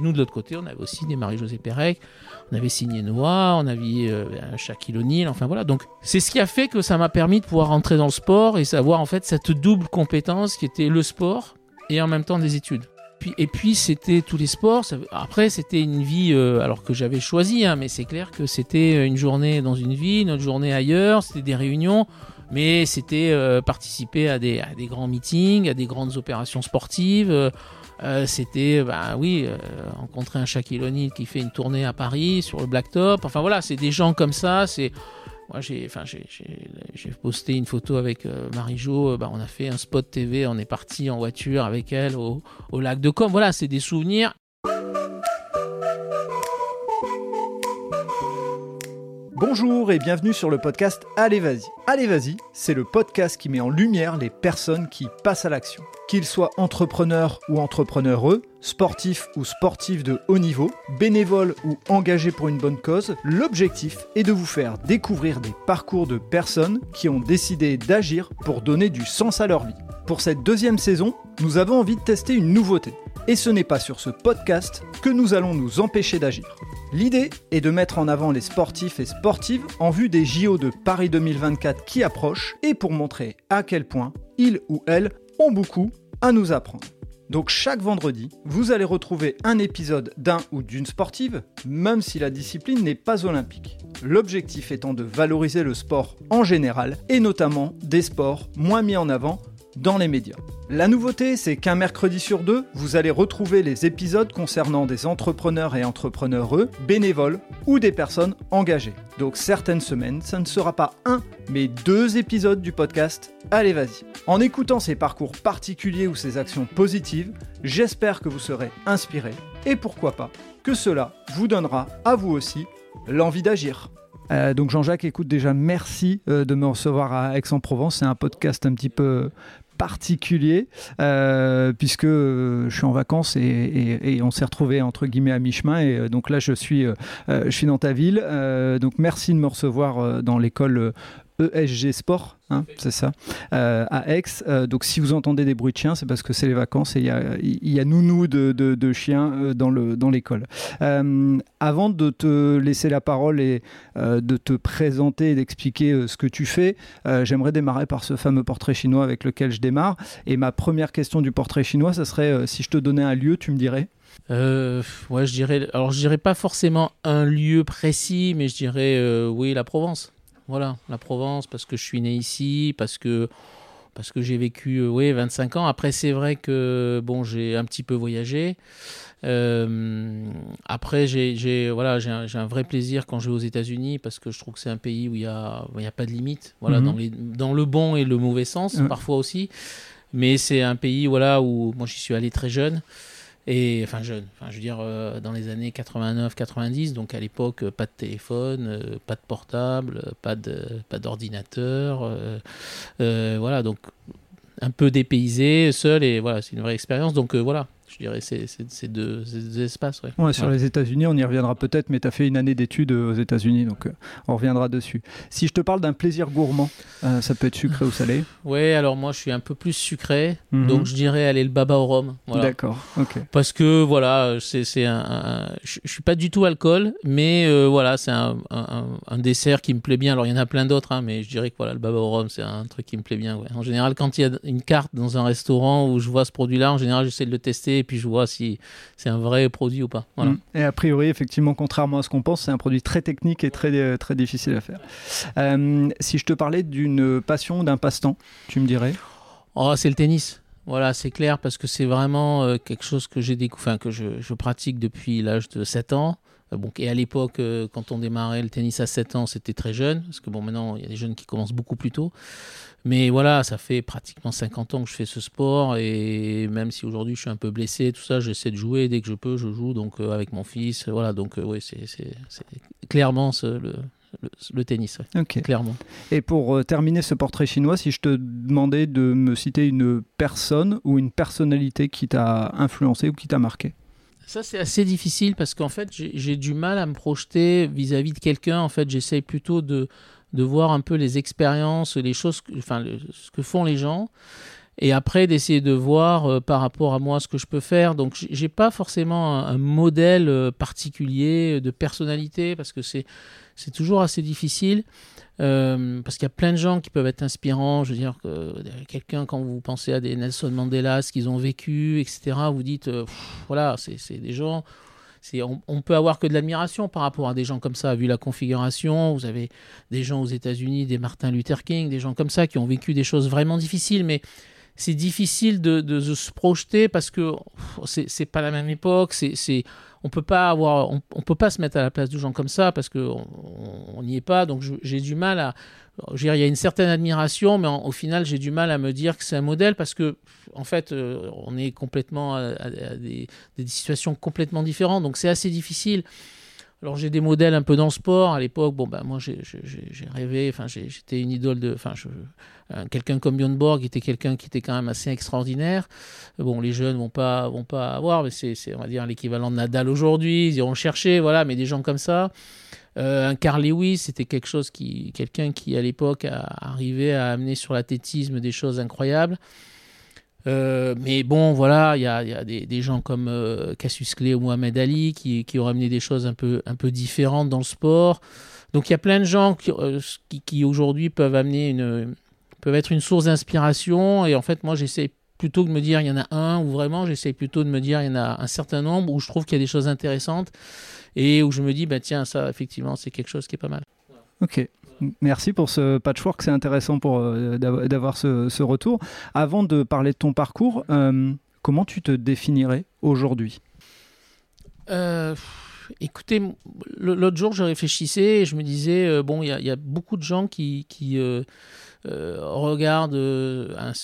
Nous, de l'autre côté, on avait aussi des Marie-Josée Pérec, on avait signé Noah, on avait euh, Shaquille O'Neal, enfin voilà. Donc, c'est ce qui a fait que ça m'a permis de pouvoir rentrer dans le sport et savoir en fait cette double compétence qui était le sport et en même temps des études. Puis, et puis c'était tous les sports. Après c'était une vie euh, alors que j'avais choisi, hein, mais c'est clair que c'était une journée dans une ville, une autre journée ailleurs. C'était des réunions, mais c'était euh, participer à des, grands meetings, à des grandes opérations sportives. euh, euh, c'était bah oui euh, rencontrer un Shaquille O'Neal qui fait une tournée à Paris sur le blacktop. Enfin voilà, c'est des gens comme ça. C'est moi, j'ai, enfin, j'ai, posté une photo avec euh, Marie-Jo. euh, bah, on a fait un spot TV. On est parti en voiture avec elle au, au lac de Com. Voilà, c'est des souvenirs. Bonjour et bienvenue sur le podcast Allez Vas-y. Allez Vas-y, c'est le podcast qui met en lumière les personnes qui passent à l'action. Qu'ils soient entrepreneurs ou entrepreneureux, sportifs ou sportifs de haut niveau, bénévoles ou engagés pour une bonne cause, l'objectif est de vous faire découvrir des parcours de personnes qui ont décidé d'agir pour donner du sens à leur vie. Pour cette deuxième saison, nous avons envie de tester une nouveauté. Et ce n'est pas sur ce podcast que nous allons nous empêcher d'agir. L'idée est de mettre en avant les sportifs et sportives en vue des JO de Paris 2024 qui approchent et pour montrer à quel point ils ou elles ont beaucoup à nous apprendre. Donc chaque vendredi, vous allez retrouver un épisode d'un ou d'une sportive, même si la discipline n'est pas olympique. L'objectif étant de valoriser le sport en général et notamment des sports moins mis en avant dans les médias. La nouveauté, c'est qu'un mercredi sur deux, vous allez retrouver les épisodes concernant des entrepreneurs et entrepreneureux, bénévoles ou des personnes engagées. Donc certaines semaines, ça ne sera pas un, mais deux épisodes du podcast Allez vas-y. En écoutant ces parcours particuliers ou ces actions positives, j'espère que vous serez inspiré et pourquoi pas que cela vous donnera à vous aussi l'envie d'agir. Euh, donc Jean-Jacques, écoute déjà, merci euh, de me recevoir à Aix-en-Provence. C'est un podcast un petit peu particulier euh, puisque euh, je suis en vacances et, et- on s'est retrouvé entre guillemets à mi-chemin et euh, donc là je suis, je suis dans ta ville. Donc merci de me recevoir dans l'école. ESG Sport, hein, c'est ça, euh, à Aix. Euh, donc si vous entendez des bruits de chiens, c'est parce que c'est les vacances et il y a, y a nounou de, de- de chiens euh, dans le- dans l'école. Euh, avant de te laisser la parole et de te présenter et d'expliquer ce que tu fais, j'aimerais démarrer par ce fameux portrait chinois avec lequel je démarre. Et ma première question du portrait chinois, ça serait si je te donnais un lieu, tu me dirais? Euh, ouais, je dirais. Alors, je dirais pas forcément un lieu précis, mais je dirais euh, oui la Provence. Voilà, la Provence parce que je suis né ici, parce que parce que j'ai vécu euh, oui 25 ans. Après, c'est vrai que bon, j'ai un petit peu voyagé. Euh, après, j'ai voilà, j'ai un, vrai plaisir quand je vais aux États-Unis parce que je trouve que c'est un pays où il y a a pas de limite. Voilà, Mhm. dans les dans le bon et le mauvais sens parfois aussi. Mais c'est un pays voilà où moi j'y suis allé très jeune. Et enfin jeune, enfin je veux dire euh, dans les années 89-90, donc à l'époque euh, pas de téléphone, euh, pas de portable, pas de pas d'ordinateur, voilà donc un peu dépaysé, seul et voilà c'est une vraie expérience. Donc voilà, dirais ces deux, ces deux espaces. Ouais. Ouais, sur les États-Unis, on y reviendra peut-être, mais tu as fait une année d'études euh, aux États-Unis, donc euh, on reviendra dessus. Si je te parle d'un plaisir gourmand, euh, ça peut être sucré ou salé. Ouais, alors moi je suis un peu plus sucré, Mhm. donc je dirais aller le baba au rhum. Voilà. D'accord, ok. Parce que voilà, c'est un, un- je, suis pas du tout alcool, mais euh, voilà, c'est un, un- un dessert qui me plaît bien. Alors il y en a plein d'autres, hein, mais je dirais que voilà, le baba au rhum, c'est un truc qui me plaît bien. En général, quand il y a une carte dans un restaurant où je vois ce produit-là, en général, j'essaie de le tester et puis je vois si c'est un vrai produit ou pas. Voilà. Mm. Et a priori, effectivement, contrairement à ce qu'on pense, c'est un produit très technique et très, euh, très difficile à faire. Euh, si je te parlais d'une passion, d'un passe-temps, tu me dirais? Oh, c'est le tennis. Voilà, c'est clair parce que c'est vraiment euh, quelque chose que j'ai découvert, enfin, que je, je pratique depuis l'âge de 7 ans. Euh, bon, et à l'époque, euh, quand on démarrait le tennis à 7 ans, c'était très jeune, parce que bon, maintenant, il y a des jeunes qui commencent beaucoup plus tôt. Mais voilà, ça fait pratiquement 50 ans que je fais ce sport, et même si aujourd'hui je suis un peu blessé, tout ça, j'essaie de jouer dès que je peux, je joue donc euh, avec mon fils. Voilà, donc euh, oui, c'est clairement ce- le, le, le tennis, ouais, clairement. Et pour euh, terminer ce portrait chinois, si je te demandais de me citer une personne ou une personnalité qui t'a influencé ou qui t'a marqué? Ça, c'est assez difficile parce qu'en fait, j'ai du mal à me projeter vis-à-vis de quelqu'un. En fait, j'essaye plutôt de, de voir un peu les expériences, les choses, enfin, ce que font les gens. et après d'essayer de voir euh, par rapport à moi ce que je peux faire. Donc j'ai pas forcément un, modèle euh, particulier de personnalité parce que c'est toujours assez difficile. Euh, parce qu'il y a plein de gens qui peuvent être inspirants. Je veux dire, que quelqu'un, quand vous pensez à des Nelson Mandela, ce qu'ils ont vécu, etc., vous dites, voilà, c'est des gens. On, on peut avoir que de l'admiration par rapport à des gens comme ça, vu la configuration. Vous avez des gens aux États-Unis, des Martin Luther King, des gens comme ça qui ont vécu des choses vraiment difficiles, mais c'est difficile de, se projeter parce que c'est pas la même époque. C'est on peut pas avoir, on, peut pas se mettre à la place de gens comme ça parce que on n'y est pas. Donc j'ai du mal à, il y a une certaine admiration, mais au final j'ai du mal à me dire que c'est un modèle parce que en fait euh, on est complètement à, des, des, situations complètement différentes. Donc c'est assez difficile. Alors j'ai des modèles un peu dans le sport. À l'époque, bon ben moi j'ai rêvé, enfin j'étais une idole de, enfin quelqu'un comme Björn Borg était quelqu'un qui était quand même assez extraordinaire. Bon les jeunes vont pas vont pas avoir, mais c'est on va dire l'équivalent de Nadal aujourd'hui. Ils iront chercher, voilà, mais des gens comme ça. Euh, un Carl Lewis, c'était quelque chose qui, quelqu'un qui à l'époque a arrivé à amener sur l'athlétisme des choses incroyables. Euh, mais bon, voilà, il y a, des, gens comme euh, Cassius Clay ou Mohamed Ali qui, ont amené des choses un peu, différentes dans le sport. Donc il y a plein de gens qui, euh, qui, aujourd'hui peuvent être une source d'inspiration. Et en fait, moi, j'essaie plutôt de me dire il y en a un, ou vraiment, j'essaie plutôt de me dire il y en a un certain nombre où je trouve qu'il y a des choses intéressantes et où je me dis, bah, tiens, ça, effectivement, c'est quelque chose qui est pas mal. Ok. Merci pour ce patchwork, c'est intéressant pour euh, d'avoir ce, retour. Avant de parler de ton parcours, euh, comment tu te définirais aujourd'hui? Euh, Écoutez, l'autre jour, je réfléchissais et je me disais, bon, il y, a beaucoup de gens qui, regardent.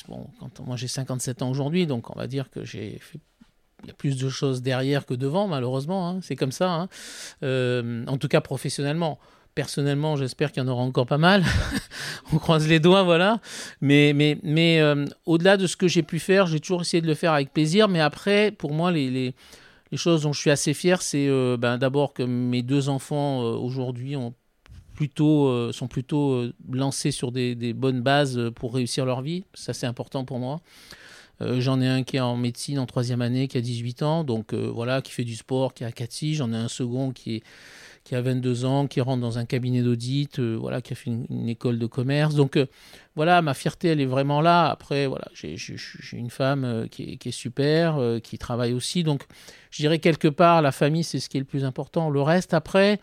bon, moi, j'ai 57 ans aujourd'hui, donc on va dire que j'ai fait y a plus de choses derrière que devant, malheureusement. Hein, c'est comme ça. Hein. en tout cas, professionnellement. Personnellement, j'espère qu'il y en aura encore pas mal. On croise les doigts, voilà. Mais, mais, euh, au-delà de ce que j'ai pu faire, j'ai toujours essayé de le faire avec plaisir. Mais après, pour moi, les, choses dont je suis assez fier, c'est euh, ben, d'abord que mes deux enfants euh, aujourd'hui ont plutôt, sont plutôt lancés sur des, des, bonnes bases pour réussir leur vie. Ça, c'est important pour moi. J'en ai un qui est en médecine en troisième année, qui a 18 ans, donc voilà, qui fait du sport, qui a 4 J'en ai un second qui est qui a 22 ans, qui rentre dans un cabinet d'audit, euh, voilà, qui a fait une, école de commerce. Donc euh, voilà, ma fierté, elle est vraiment là. Après, voilà, j'ai une femme euh, qui est, super, qui travaille aussi. Donc je dirais quelque part, la famille, c'est ce qui est le plus important. Le reste, après,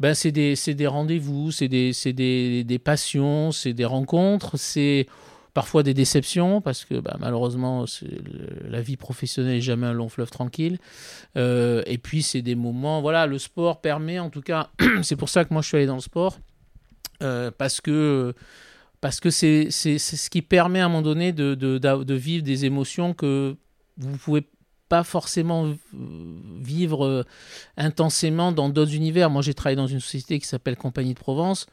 ben, c'est des, des rendez-vous, c'est des, des, des passions, c'est des rencontres, c'est parfois des déceptions parce que bah, malheureusement la vie professionnelle n'est jamais un long fleuve tranquille. Euh, et puis c'est des moments, voilà, le sport permet en tout cas, c'est pour ça que moi je suis allé dans le sport euh, parce que parce que c'est ce qui permet à un moment donné de, de, de vivre des émotions que vous pouvez pas forcément vivre euh, intensément dans d'autres univers. Moi, j'ai travaillé dans une société qui s'appelle Compagnie de Provence.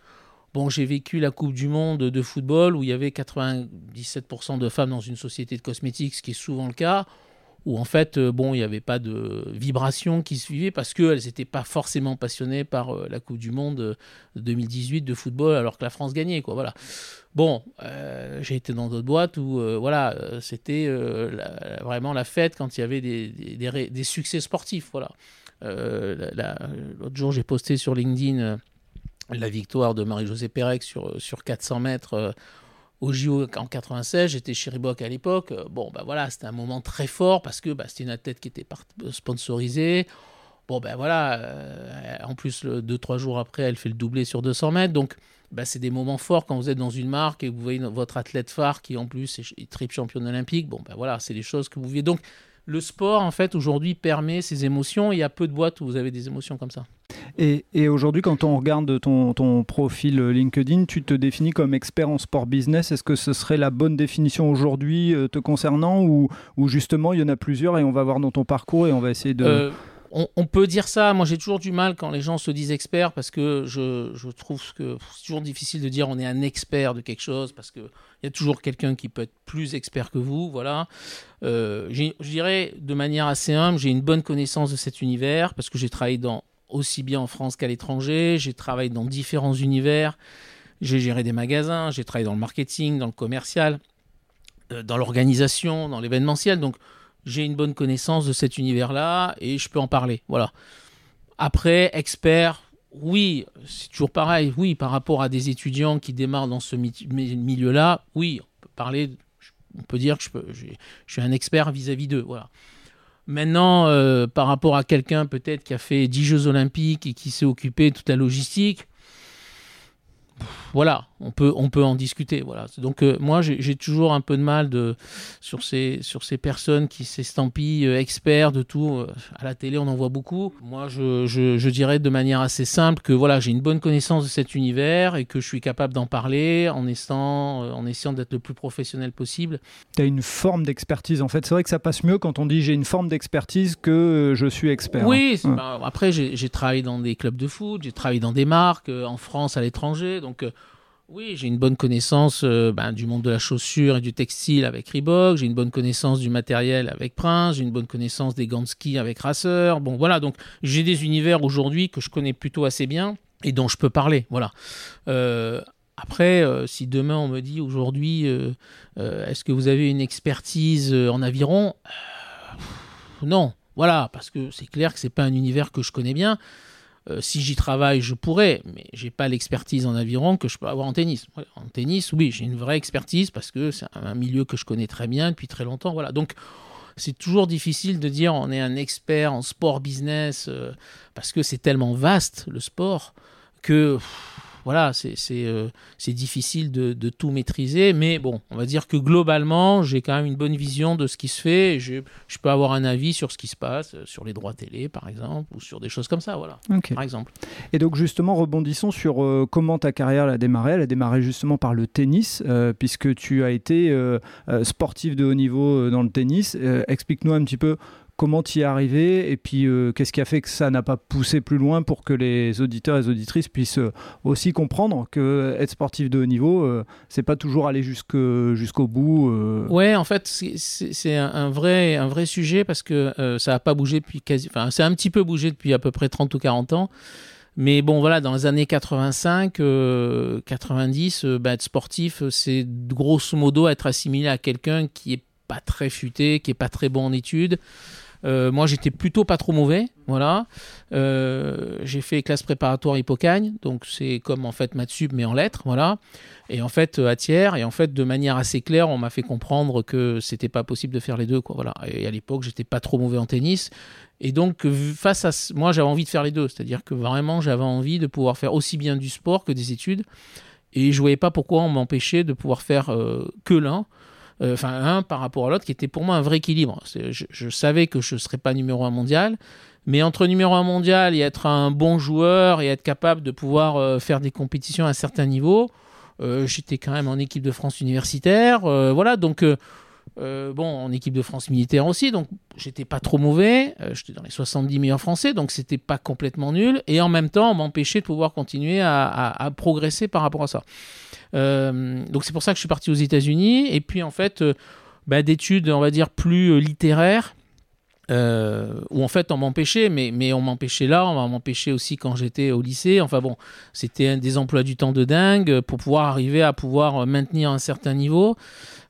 Bon, j'ai vécu la Coupe du Monde de football où il y avait 97% de femmes dans une société de cosmétiques, ce qui est souvent le cas, où en fait, euh, bon, il n'y avait pas de vibration qui suivait parce qu'elles n'étaient pas forcément passionnées par euh, la Coupe du Monde 2018 de football alors que la France gagnait, quoi. Voilà. Bon, euh, j'ai été dans d'autres boîtes où, voilà, c'était vraiment la fête quand il y avait des succès sportifs, voilà. L'autre jour, j'ai posté sur LinkedIn la victoire de Marie-Josée Pérec sur, sur 400 mètres euh, au JO en 96. J'étais chez Reebok à l'époque. Euh, bon, ben voilà, c'était un moment très fort parce que bah, c'était une athlète qui était sponsorisée. Bon, ben voilà, euh, en plus, deux, trois jours après, elle fait le doublé sur 200 mètres. Donc, ben, c'est des moments forts quand vous êtes dans une marque et que vous voyez votre athlète phare qui, en plus, est triple championne olympique. Bon, ben voilà, c'est des choses que vous vivez. Donc, le sport, en fait, aujourd'hui, permet ces émotions. Il y a peu de boîtes où vous avez des émotions comme ça. Et, aujourd'hui, quand on regarde ton, ton, profil LinkedIn, tu te définis comme expert en sport business. Est-ce que ce serait la bonne définition aujourd'hui euh, te concernant ou, ou, justement il y en a plusieurs et on va voir dans ton parcours et on va essayer de... Euh, on, peut dire ça. Moi, j'ai toujours du mal quand les gens se disent experts parce que je, trouve que c'est toujours difficile de dire on est un expert de quelque chose parce qu'il y a toujours quelqu'un qui peut être plus expert que vous. Voilà. Euh, je dirais de manière assez humble, j'ai une bonne connaissance de cet univers parce que j'ai travaillé dans aussi bien en France qu'à l'étranger. J'ai travaillé dans différents univers. J'ai géré des magasins, j'ai travaillé dans le marketing, dans le commercial. euh, dans l'organisation, dans l'événementiel. Donc, j'ai une bonne connaissance de cet univers-là et je peux en parler. Voilà. Après, expert, oui, c'est toujours pareil. Oui, par rapport à des étudiants qui démarrent dans ce milieu-là, oui, on peut parler, on peut dire que je, peux, suis un expert vis-à-vis d'eux. Voilà. Maintenant, euh, par rapport à quelqu'un peut-être qui a fait 10 Jeux Olympiques et qui s'est occupé de toute la logistique, voilà, on peut, on peut en discuter. Voilà. Donc euh, moi, j'ai toujours un peu de mal de, sur, ces, sur ces personnes qui s'estampillent euh, experts de tout. Euh, à la télé, on en voit beaucoup. Moi, je, je, dirais de manière assez simple que voilà, j'ai une bonne connaissance de cet univers et que je suis capable d'en parler en essayant, en essayant d'être le plus professionnel possible. Tu as une forme d'expertise. En fait, c'est vrai que ça passe mieux quand on dit j'ai une forme d'expertise que je suis expert. Oui, bah, après, j'ai travaillé dans des clubs de foot, j'ai travaillé dans des marques en France, à l'étranger. Donc, oui, j'ai une bonne connaissance euh, ben, du monde de la chaussure et du textile avec Reebok, j'ai une bonne connaissance du matériel avec Prince, j'ai une bonne connaissance des gants de ski avec Racer. Bon, voilà, donc j'ai des univers aujourd'hui que je connais plutôt assez bien et dont je peux parler. Voilà. Euh, après, euh, si demain on me dit aujourd'hui, est-ce que vous avez une expertise en aviron? Non, voilà, parce que c'est clair que c'est pas un univers que je connais bien. Euh, si j'y travaille, je pourrais, mais j'ai pas l'expertise en aviron que je peux avoir en tennis. En tennis, oui, j'ai une vraie expertise parce que c'est un milieu que je connais très bien depuis très longtemps. Voilà. Donc, c'est toujours difficile de dire on est un expert en sport business euh, parce que c'est tellement vaste le sport que voilà, euh, c'est difficile de, de, tout maîtriser, mais bon, on va dire que globalement, j'ai quand même une bonne vision de ce qui se fait. Et je, je, peux avoir un avis sur ce qui se passe, euh, sur les droits télé, par exemple, ou sur des choses comme ça, voilà, par exemple. Et donc, justement, rebondissons sur euh, comment ta carrière a démarré. Elle a démarré justement par le tennis, puisque tu as été sportif de haut niveau dans le tennis. Explique-nous un petit peu comment y es arrivé et puis euh, qu'est-ce qui a fait que ça n'a pas poussé plus loin pour que les auditeurs et les auditrices puissent euh, aussi comprendre que être sportif de haut niveau, euh, c'est pas toujours aller jusqu'au bout. Ouais, en fait, c'est un, vrai, un vrai sujet parce que ça n'a pas bougé depuis quasi. Enfin, c'est un petit peu bougé depuis à peu près 30 ou 40 ans. Mais bon, voilà, dans les années 85, 90, bah, être sportif, c'est grosso modo être assimilé à quelqu'un qui est pas très futé, qui est pas très bon en études, euh, moi, j'étais plutôt pas trop mauvais. Voilà. Euh, j'ai fait classe préparatoire Hippocagne, donc c'est comme en fait maths mais en lettres. Voilà. Et en fait, à tiers, et en fait, de manière assez claire, on m'a fait comprendre que c'était pas possible de faire les deux. Quoi. Voilà. Et à l'époque, j'étais pas trop mauvais en tennis. Et donc, face à. Moi, j'avais envie de faire les deux. C'est-à-dire que vraiment, j'avais envie de pouvoir faire aussi bien du sport que des études. Et je voyais pas pourquoi on m'empêchait de pouvoir faire euh, que l'un. Euh, enfin un par rapport à l'autre, qui était pour moi un vrai équilibre. Je, savais que je ne serais pas numéro un mondial, mais entre numéro un mondial et être un bon joueur et être capable de pouvoir euh, faire des compétitions à un certain niveau, euh, j'étais quand même en équipe de France universitaire. voilà, donc bon, en équipe de France militaire aussi, donc j'étais pas trop mauvais. j'étais dans les 70 meilleurs français, donc c'était pas complètement nul. Et en même temps, on m'empêchait de pouvoir continuer à, progresser par rapport à ça. Euh, donc c'est pour ça que je suis parti aux États-Unis. Et puis en fait, euh, bah, d'études, on va dire, plus euh, littéraires. où en fait on m'empêchait, mais, mais on m'empêchait là, on m'empêchait aussi quand j'étais au lycée. Enfin bon, c'était des emplois du temps de dingue pour pouvoir arriver à pouvoir maintenir un certain niveau.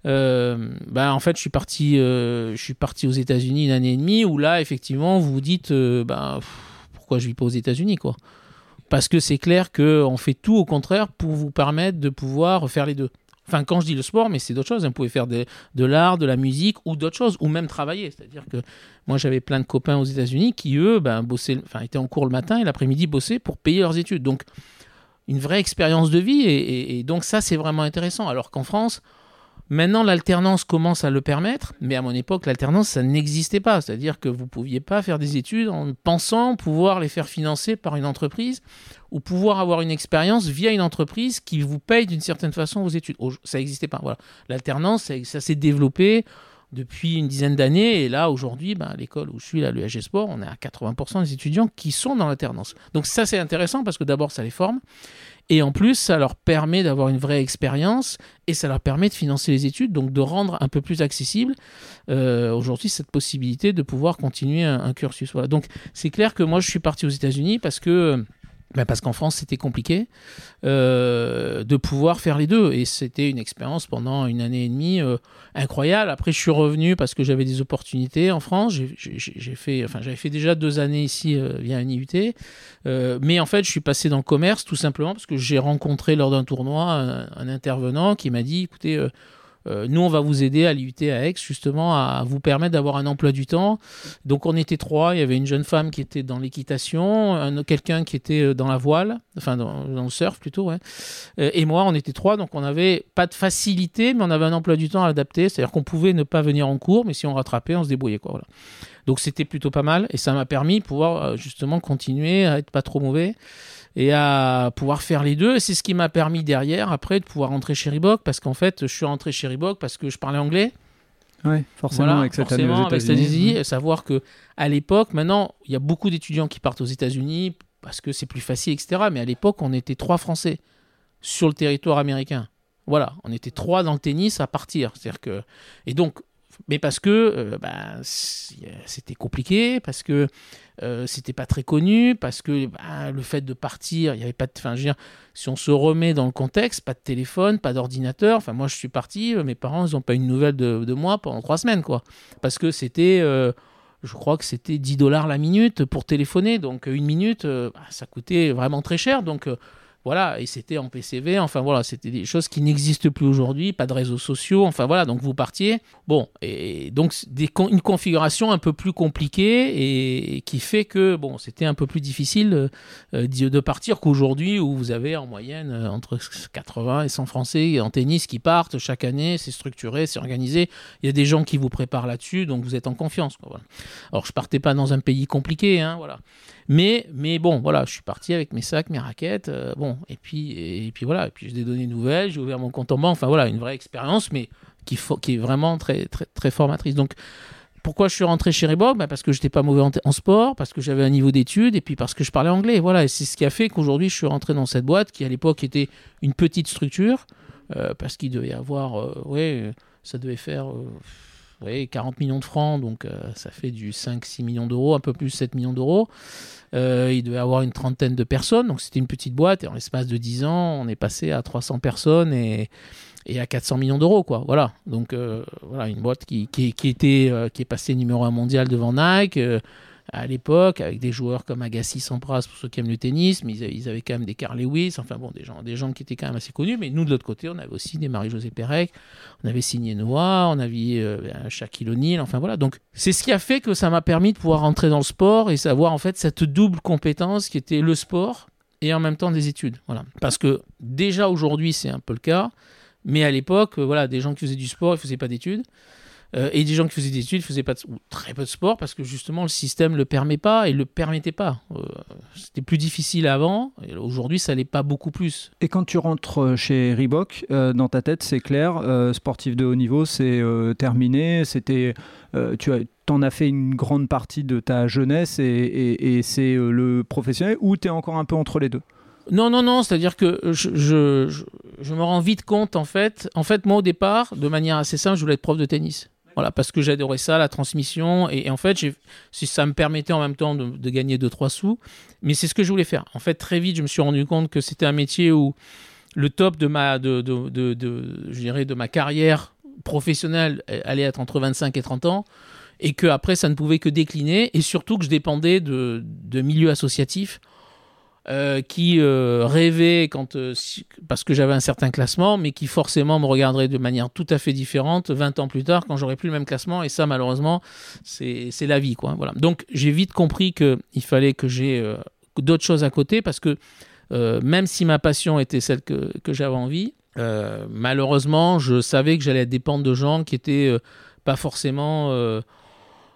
bah, en fait, je suis parti, je suis parti aux États-Unis une année et demie où là, effectivement, vous vous dites, bah, pourquoi je vis pas aux États-Unis, quoi? Parce que c'est clair qu'on fait tout au contraire pour vous permettre de pouvoir faire les deux. Enfin, quand je dis le sport, mais c'est d'autres choses. Vous pouvez faire de, l'art, de la musique ou d'autres choses, ou même travailler. C'est-à-dire que moi, j'avais plein de copains aux États-Unis qui, eux, ben, bossaient, enfin, étaient en cours le matin et l'après-midi bossaient pour payer leurs études. Donc, une vraie expérience de vie. et donc, ça, c'est vraiment intéressant. Alors qu'en France, Maintenant, l'alternance commence à le permettre, mais à mon époque, l'alternance, ça n'existait pas. C'est-à-dire que vous ne pouviez pas faire des études en pensant pouvoir les faire financer par une entreprise ou pouvoir avoir une expérience via une entreprise qui vous paye d'une certaine façon vos études. Ça n'existait pas. Voilà. L'alternance, ça, s'est développé depuis une dizaine d'années. Et là, aujourd'hui, ben, à l'école où je suis, là, l'UAG Sport, on est à 80% des étudiants qui sont dans l'alternance. Donc ça, c'est intéressant parce que d'abord, ça les forme. Et en plus, ça leur permet d'avoir une vraie expérience et ça leur permet de financer les études, donc de rendre un peu plus accessible euh, aujourd'hui cette possibilité de pouvoir continuer un, cursus. Voilà. Donc c'est clair que moi je suis parti aux États-Unis parce que ben parce qu'en France, c'était compliqué euh, de pouvoir faire les deux. Et c'était une expérience pendant une année et demie euh, incroyable. Après, je suis revenu parce que j'avais des opportunités en France. J'ai fait, j'avais fait déjà deux années ici euh, via un IUT. mais en fait, je suis passé dans le commerce tout simplement parce que j'ai rencontré lors d'un tournoi un, intervenant qui m'a dit, écoutez, euh, nous, on va vous aider à l'IUT à Aix, justement, à vous permettre d'avoir un emploi du temps. Donc, on était trois. Il y avait une jeune femme qui était dans l'équitation, quelqu'un qui était euh, dans la voile, enfin, dans, le surf plutôt. Euh, et moi, on était trois. Donc, on n'avait pas de facilité, mais on avait un emploi du temps adapté. C'est-à-dire qu'on pouvait ne pas venir en cours, mais si on rattrapait, on se débrouillait. Donc, c'était plutôt pas mal. Et ça m'a permis de pouvoir, justement, continuer à être pas trop mauvais et à pouvoir faire les deux. Et c'est ce qui m'a permis derrière, après, de pouvoir rentrer chez Reebok, parce qu'en fait, je suis rentré chez Reebok parce que je parlais anglais. Oui, forcément, avec cette année aux États-Unis. savoir que à l'époque, maintenant, il y a beaucoup d'étudiants qui partent aux États-Unis parce que c'est plus facile, etc. Mais à l'époque, on était trois Français sur le territoire américain. Voilà, on était trois dans le tennis à partir. C'est-à-dire que et donc mais parce que euh, bah, c'était compliqué, parce que euh, c'était pas très connu, parce que bah, le fait de partir, il n'y avait pas de. Enfin, je veux dire, si on se remet dans le contexte, pas de téléphone, pas d'ordinateur. Enfin, moi, je suis parti, euh, mes parents, ils n'ont pas eu de nouvelles de, moi pendant trois semaines, quoi. Parce que c'était. je crois que c'était 10 dollars la minute pour téléphoner. Donc, une minute, bah, ça coûtait vraiment très cher. Donc, voilà, et c'était en PCV, enfin voilà, c'était des choses qui n'existent plus aujourd'hui, pas de réseaux sociaux, enfin voilà, donc vous partiez. Bon, et donc une configuration un peu plus compliquée et, qui fait que, bon, c'était un peu plus difficile euh, de partir qu'aujourd'hui où vous avez en moyenne euh, entre 80 et 100 Français en tennis qui partent chaque année, c'est structuré, c'est organisé, il y a des gens qui vous préparent là-dessus, donc vous êtes en confiance. Alors je partais pas dans un pays compliqué, hein, voilà. Mais, mais bon, voilà, je suis parti avec mes sacs, mes raquettes, euh, bon, et puis, et, puis voilà, et puis j'ai donné nouvelles, j'ai ouvert mon compte en banque, enfin voilà, une vraie expérience, mais qui, est vraiment très, très, très formatrice. Donc, pourquoi je suis rentré chez Reebok? Bah Parce que j'étais pas mauvais en, sport, parce que j'avais un niveau d'études, et puis parce que je parlais anglais. Voilà, et c'est ce qui a fait qu'aujourd'hui je suis rentré dans cette boîte qui à l'époque était une petite structure, euh, parce qu'il devait y avoir, euh, ouais, ça devait faire. Oui, 40 millions de francs, donc ça fait du 5-6 millions d'euros, un peu plus 7 millions d'euros. Euh, il devait avoir une trentaine de personnes, donc c'était une petite boîte. Et en l'espace de 10 ans, on est passé à 300 personnes et, et à 400 millions d'euros. Voilà. Donc euh, voilà, une boîte qui, qui, euh, qui est passée numéro 1 mondial devant Nike à l'époque, avec des joueurs comme Agassi, Sampras, pour ceux qui aiment le tennis, mais ils avaient, quand même des Carl Lewis, enfin bon, des gens, des gens qui étaient quand même assez connus. Mais nous, de l'autre côté, on avait aussi des Marie-Josée Pérec, on avait signé Noah, on avait euh, Shaquille O'Neal, enfin voilà. Donc, c'est ce qui a fait que ça m'a permis de pouvoir rentrer dans le sport et savoir en fait cette double compétence qui était le sport et en même temps des études. Voilà. Parce que déjà aujourd'hui, c'est un peu le cas, mais à l'époque, voilà, des gens qui faisaient du sport, ils faisaient pas d'études. Euh, et des gens qui faisaient des études faisaient pas ou très peu de sport parce que justement le système le permet pas et le permettait pas. Euh, c'était plus difficile avant et aujourd'hui ça l'est pas beaucoup plus. Et quand tu rentres euh, chez Reebok, dans ta tête c'est clair, sportif de haut niveau c'est terminé, c'était tu as en as fait une grande partie de ta jeunesse et, et, c'est le professionnel ou tu es encore un peu entre les deux? Non, non, non, c'est-à-dire que je, je, je, me rends vite compte, en fait. En fait, moi, au départ, de manière assez simple, je voulais être prof de tennis. Parce que j'adorais ça, la transmission. Et, en fait, si ça me permettait en même temps de, gagner 2-3 sous. Mais c'est ce que je voulais faire. En fait, très vite, je me suis rendu compte que c'était un métier où le top de ma, de, de, carrière professionnelle allait être entre 25 et 30 ans. Et que après, ça ne pouvait que décliner. Et surtout que je dépendais de milieux associatifs euh, qui euh, rêvait quand, euh, parce que j'avais un certain classement, mais qui forcément me regarderait de manière tout à fait différente 20 ans plus tard quand j'aurais plus le même classement. Et ça, malheureusement, c'est la vie. Quoi. Voilà. Donc j'ai vite compris qu'il fallait que j'ai d'autres choses à côté parce que même si ma passion était celle que, que j'avais envie, malheureusement, je savais que j'allais dépendre de gens qui étaient pas forcément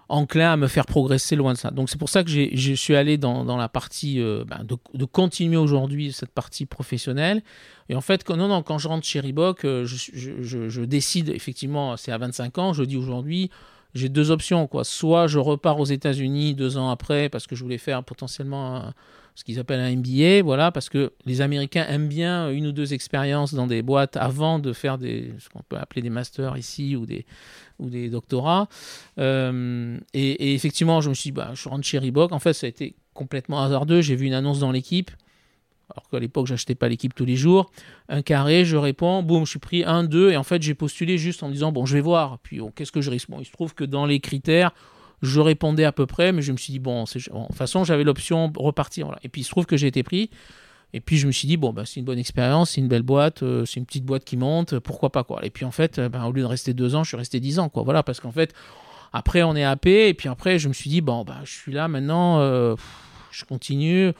enclin à me faire progresser loin de ça. Donc c'est pour ça que je suis allé dans, dans la partie euh, ben, de, continuer aujourd'hui cette partie professionnelle. Et en fait, quand, non, non, quand je rentre chez Reebok, euh, je, je, décide, effectivement, c'est à 25 ans, je dis aujourd'hui, j'ai deux options. Quoi. Soit je repars aux États-Unis deux ans après parce que je voulais faire potentiellement ce qu'ils appellent un MBA, voilà, parce que les Américains aiment bien une ou deux expériences dans des boîtes avant de faire des, ce qu'on peut appeler des masters ici ou des, ou des doctorats. Euh, et, effectivement, je me suis dit, bah, je rentre chez Reebok. En fait, ça a été complètement hasardeux. J'ai vu une annonce dans l'équipe. alors qu'à l'époque, j'achetais pas l'équipe tous les jours. Un carré, je réponds, boum, je suis pris un, deux, et en fait, j'ai postulé juste en disant, bon, je vais voir. Puis, qu'est-ce que je risque? Bon, il se trouve que dans les critères, je répondais à peu près, mais je me suis dit, bon, de toute façon, j'avais l'option repartir. Et puis, il se trouve que j'ai été pris. Et puis je me suis dit, bon, bah, c'est une bonne expérience, c'est une belle boîte, euh, c'est une petite boîte qui monte, pourquoi pas quoi. Et puis en fait, bah, au lieu de rester deux ans, je suis resté dix ans, quoi. Voilà, parce qu'en fait, après on est happé, et puis après je me suis dit, bon, bah, je suis là maintenant, euh, je continue.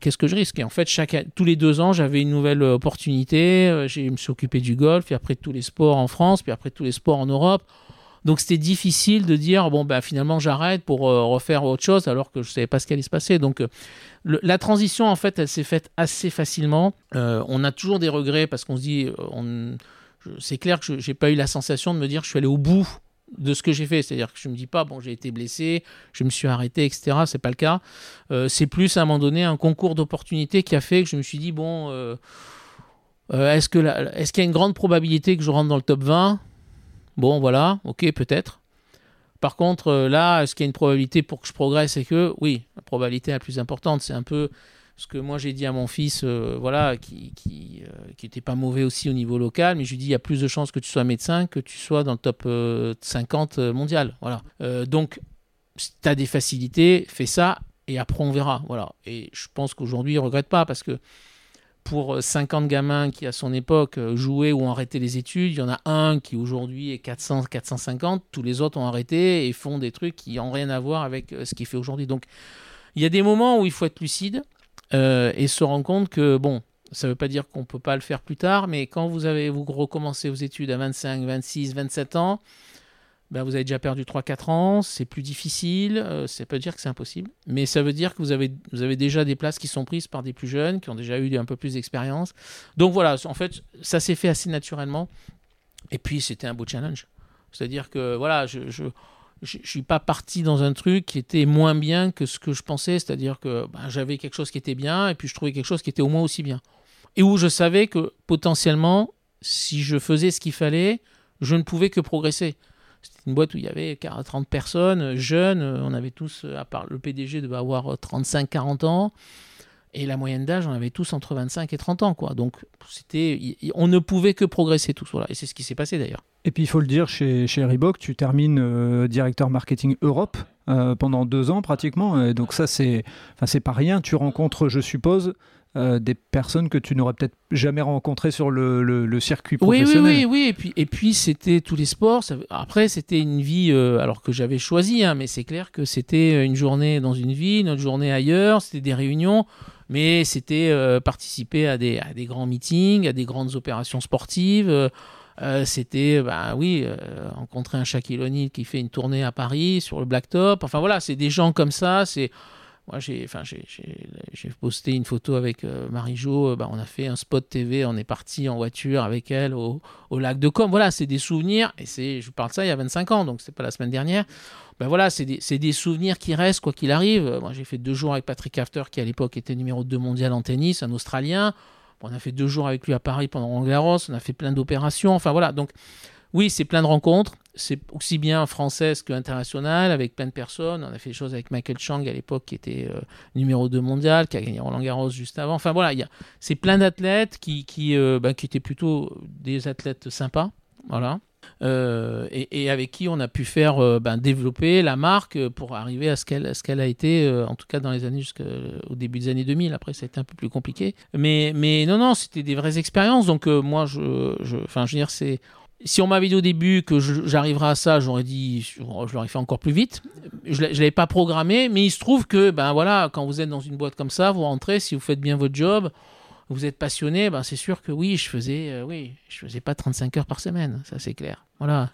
Qu'est-ce que je risque? Et en fait, tous les deux ans, j'avais une nouvelle opportunité. Euh, je me suis occupé du golf, puis après tous les sports en France, puis après tous les sports en Europe. Donc c'était difficile de dire bon ben finalement j'arrête pour refaire autre chose alors que je savais pas ce qui allait se passer. Donc la transition, en fait, elle s'est faite assez facilement. Euh, on a toujours des regrets parce qu'on se dit, euh, c'est clair que je n'ai pas eu la sensation de me dire que je suis allé au bout de ce que j'ai fait. C'est-à-dire que je me dis pas, bon, j'ai été blessé, je me suis arrêté, etc. C'est pas le cas. Euh, c'est plus à un moment donné un concours d'opportunités qui a fait que je me suis dit, bon, est-ce qu'il est y a une grande probabilité que je rentre dans le top 20 Bon, voilà, ok, peut-être. Par contre, euh, là, qu'il y a une probabilité pour que je progresse et que, oui, la probabilité la plus importante, c'est un peu ce que moi j'ai dit à mon fils, euh, voilà, qui qui n'était euh, pas mauvais aussi au niveau local, mais je lui dis il y a plus de chances que tu sois médecin que tu sois dans le top 50 mondial, voilà. donc, si tu as des facilités, fais ça et après on verra, voilà. Et je pense qu'aujourd'hui il regrette pas parce que pour 50 euh, gamins qui, à son époque, euh, jouaient ou ont arrêté les études, il y en a un qui aujourd'hui est 400, 450, tous les autres ont arrêté et font des trucs qui n'ont rien à voir avec euh, ce qu'il fait aujourd'hui. Donc, il y a des moments où il faut être lucide et se rendre compte que, bon, ça ne veut pas dire qu'on ne peut pas le faire plus tard, mais quand vous avez vous recommencez vos études à 25, 26, 27 ans, ben, vous avez déjà perdu 3-4 ans, c'est plus difficile, euh, ça peut dire que c'est impossible, mais ça veut dire que vous avez, vous avez déjà des places qui sont prises par des plus jeunes, qui ont déjà eu un peu plus d'expérience. Donc voilà, en fait, ça s'est fait assez naturellement, et puis c'était un beau challenge. C'est-à-dire que voilà, je, je je ne suis pas parti dans un truc qui était moins bien que ce que je pensais, c'est-à-dire que ben, j'avais quelque chose qui était bien et puis je trouvais quelque chose qui était au moins aussi bien. Et où je savais que potentiellement, si je faisais ce qu'il fallait, je ne pouvais que progresser. C'était une boîte où il y avait 30 personnes, jeunes. On avait tous, à part le PDG, devait avoir 35-40 ans. Et la moyenne d'âge, on avait tous entre 25 et 30 ans. Donc, c'était, on ne pouvait que progresser tous. Voilà. Et c'est ce qui s'est passé d'ailleurs. Et puis, il faut le dire, chez, chez Reebok, tu termines euh, directeur marketing Europe euh, pendant deux ans pratiquement. Donc, ça, c'est, c'est pas rien. Tu rencontres, je suppose, euh, des personnes que tu n'aurais peut-être jamais rencontrées sur le, le, circuit professionnel. Oui, oui, oui, Et puis, et puis c'était tous les sports. après, c'était une vie, euh, alors que j'avais choisi, hein, mais c'est clair que c'était une journée dans une ville, une autre journée ailleurs, c'était des réunions, mais c'était euh, participer à des, à des grands meetings, à des grandes opérations sportives. c'était, bah oui, rencontrer un Shaquille O'Neal qui fait une tournée à Paris sur le Blacktop. Enfin voilà, c'est des gens comme ça. C'est moi, j'ai, enfin, j'ai, posté une photo avec euh, Marie-Jo. Euh, bah, on a fait un spot TV. On est parti en voiture avec elle au, lac de Com. Voilà, c'est des souvenirs. Et c'est, je parle de ça il y a 25 ans, donc c'est pas la semaine dernière. Ben voilà, c'est des, des, souvenirs qui restent quoi qu'il arrive. Moi, j'ai fait deux jours avec Patrick After, qui à l'époque était numéro 2 mondial en tennis, un Australien. on a fait deux jours avec lui à Paris pendant Roland Garros. On a fait plein d'opérations. Enfin voilà, donc oui, c'est plein de rencontres. C'est aussi bien française qu'internationale, avec plein de personnes. On a fait des choses avec Michael Chang à l'époque, qui était euh, numéro 2 mondial, qui a gagné Roland Garros juste avant. Enfin voilà, c'est plein d'athlètes qui, euh, ben, qui, étaient plutôt des athlètes sympas. Voilà. Euh, et, avec qui on a pu faire ben, développer la marque pour arriver à ce qu'elle a été, en tout cas dans les années jusqu'au début des années 2000. Après, ça a été un peu plus compliqué. Mais, mais non, non, c'était des vraies expériences. Donc, moi, je, je, je veux dire, c'est si on m'avait dit au début que j'arriverais à ça, j'aurais dit, je l'aurais fait encore plus vite. Je ne l'avais pas programmé, mais il se trouve que, ben voilà, quand vous êtes dans une boîte comme ça, vous rentrez, si vous faites bien votre job, vous êtes passionné, ben c'est sûr que oui, je faisais, euh, oui, je faisais pas 35 heures par semaine, ça c'est clair. Voilà,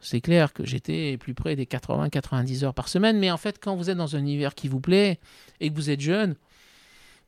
c'est clair que j'étais plus près des 80-90 heures par semaine, mais en fait, quand vous êtes dans un univers qui vous plaît et que vous êtes jeune,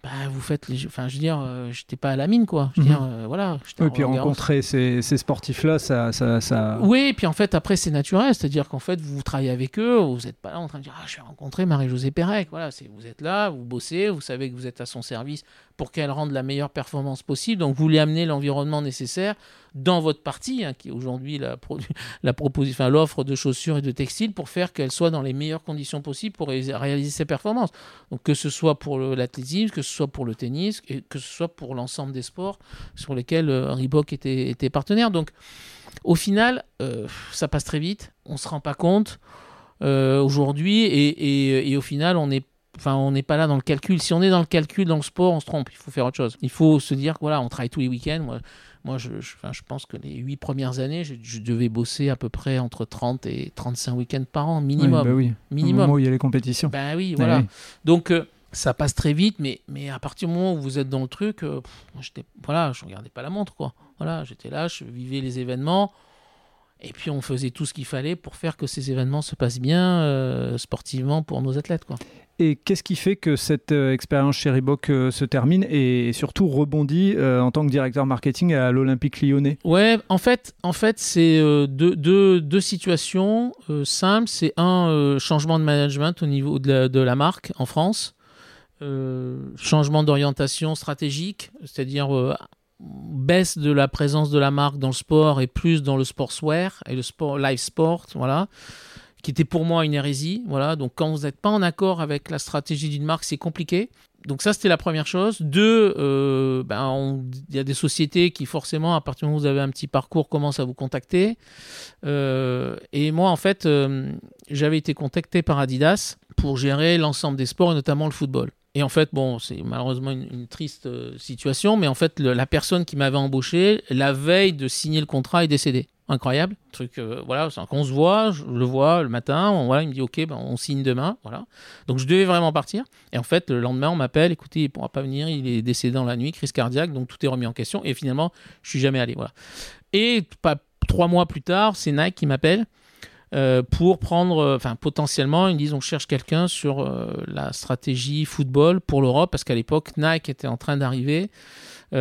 bah, vous faites les enfin je veux dire euh, j'étais pas à la mine quoi. Je veux mhm. dire euh, voilà et puis rencontrer ces, ces sportifs là ça, ça, ça, oui et puis en fait après c'est naturel. C'est à dire qu'en fait vous travaillez avec eux vous n'êtes pas là en train de dire ah je vais rencontrer Marie-Josée Pérec. Voilà vous êtes là vous bossez vous savez que vous êtes à son service pour qu'elle rende la meilleure performance possible. Donc vous lui amenez l'environnement nécessaire dans votre partie, hein, qui est aujourd'hui la, la proposition, l'offre de chaussures et de textiles, pour faire qu'elle soit dans les meilleures conditions possibles pour réaliser ses performances. Donc que ce soit pour l'athlétisme, que ce soit pour le tennis, et que ce soit pour l'ensemble des sports sur lesquels euh, Reebok était, était partenaire. Donc au final, euh, ça passe très vite, on ne se rend pas compte euh, aujourd'hui, et, et, au final, on est Enfin, on n'est pas là dans le calcul. Si on est dans le calcul dans le sport, on se trompe. Il faut faire autre chose. Il faut se dire voilà, on travaille tous les week-ends. Moi, je, je, enfin, je, pense que les huit premières années, je, devais bosser à peu près entre 30 et 35 week-ends par an, minimum. Oui, bah oui. Minimum. Au moment où il y a les compétitions. Ben oui, voilà. Ah Donc, euh, ça passe très vite, mais, mais à partir du moment où vous êtes dans le truc, euh, j'étais, voilà, je regardais pas la montre, quoi. Voilà, j'étais là, je vivais les événements. Et puis on faisait tout ce qu'il fallait pour faire que ces événements se passent bien euh, sportivement pour nos athlètes. Quoi. Et qu'est-ce qui fait que cette euh, expérience chez Reebok euh, se termine et surtout rebondit en tant que directeur marketing à l'Olympique lyonnais? Ouais, en fait, en fait c'est deux, situations simples. C'est un changement de management au niveau de la, de la marque en France. changement d'orientation stratégique, c'est-à-dire baisse de la présence de la marque dans le sport et plus dans le sportswear et le sport live sport, voilà, qui était pour moi une hérésie, voilà. Donc quand vous n'êtes pas en accord avec la stratégie d'une marque, c'est compliqué. Donc ça, c'était la première chose. Deux, euh, ben, il y a des sociétés qui forcément, à partir du moment où vous avez un petit parcours, commencent à vous contacter. Euh, et moi, en fait, euh, j'avais été contacté par Adidas pour gérer l'ensemble des sports et notamment le football. Et en fait, bon, c'est malheureusement une, triste euh, situation, mais en fait, la personne qui m'avait embauché, la veille de signer le contrat, est décédée. Incroyable, truc, euh, voilà, on se voit, je le vois le matin, voilà, il me dit ok, ben, on signe demain, voilà. Donc je devais vraiment partir, et en fait, le lendemain, on m'appelle, écoutez, il pourra pas venir, il est décédé dans la nuit, crise cardiaque, donc tout est remis en question, et finalement, je suis jamais allé, voilà. Et pas trois mois plus tard, c'est Nike qui m'appelle, euh, pour prendre, euh, enfin potentiellement, ils disent on cherche quelqu'un sur euh, la stratégie football pour l'Europe, parce qu'à l'époque, Nike était en train d'arriver. ils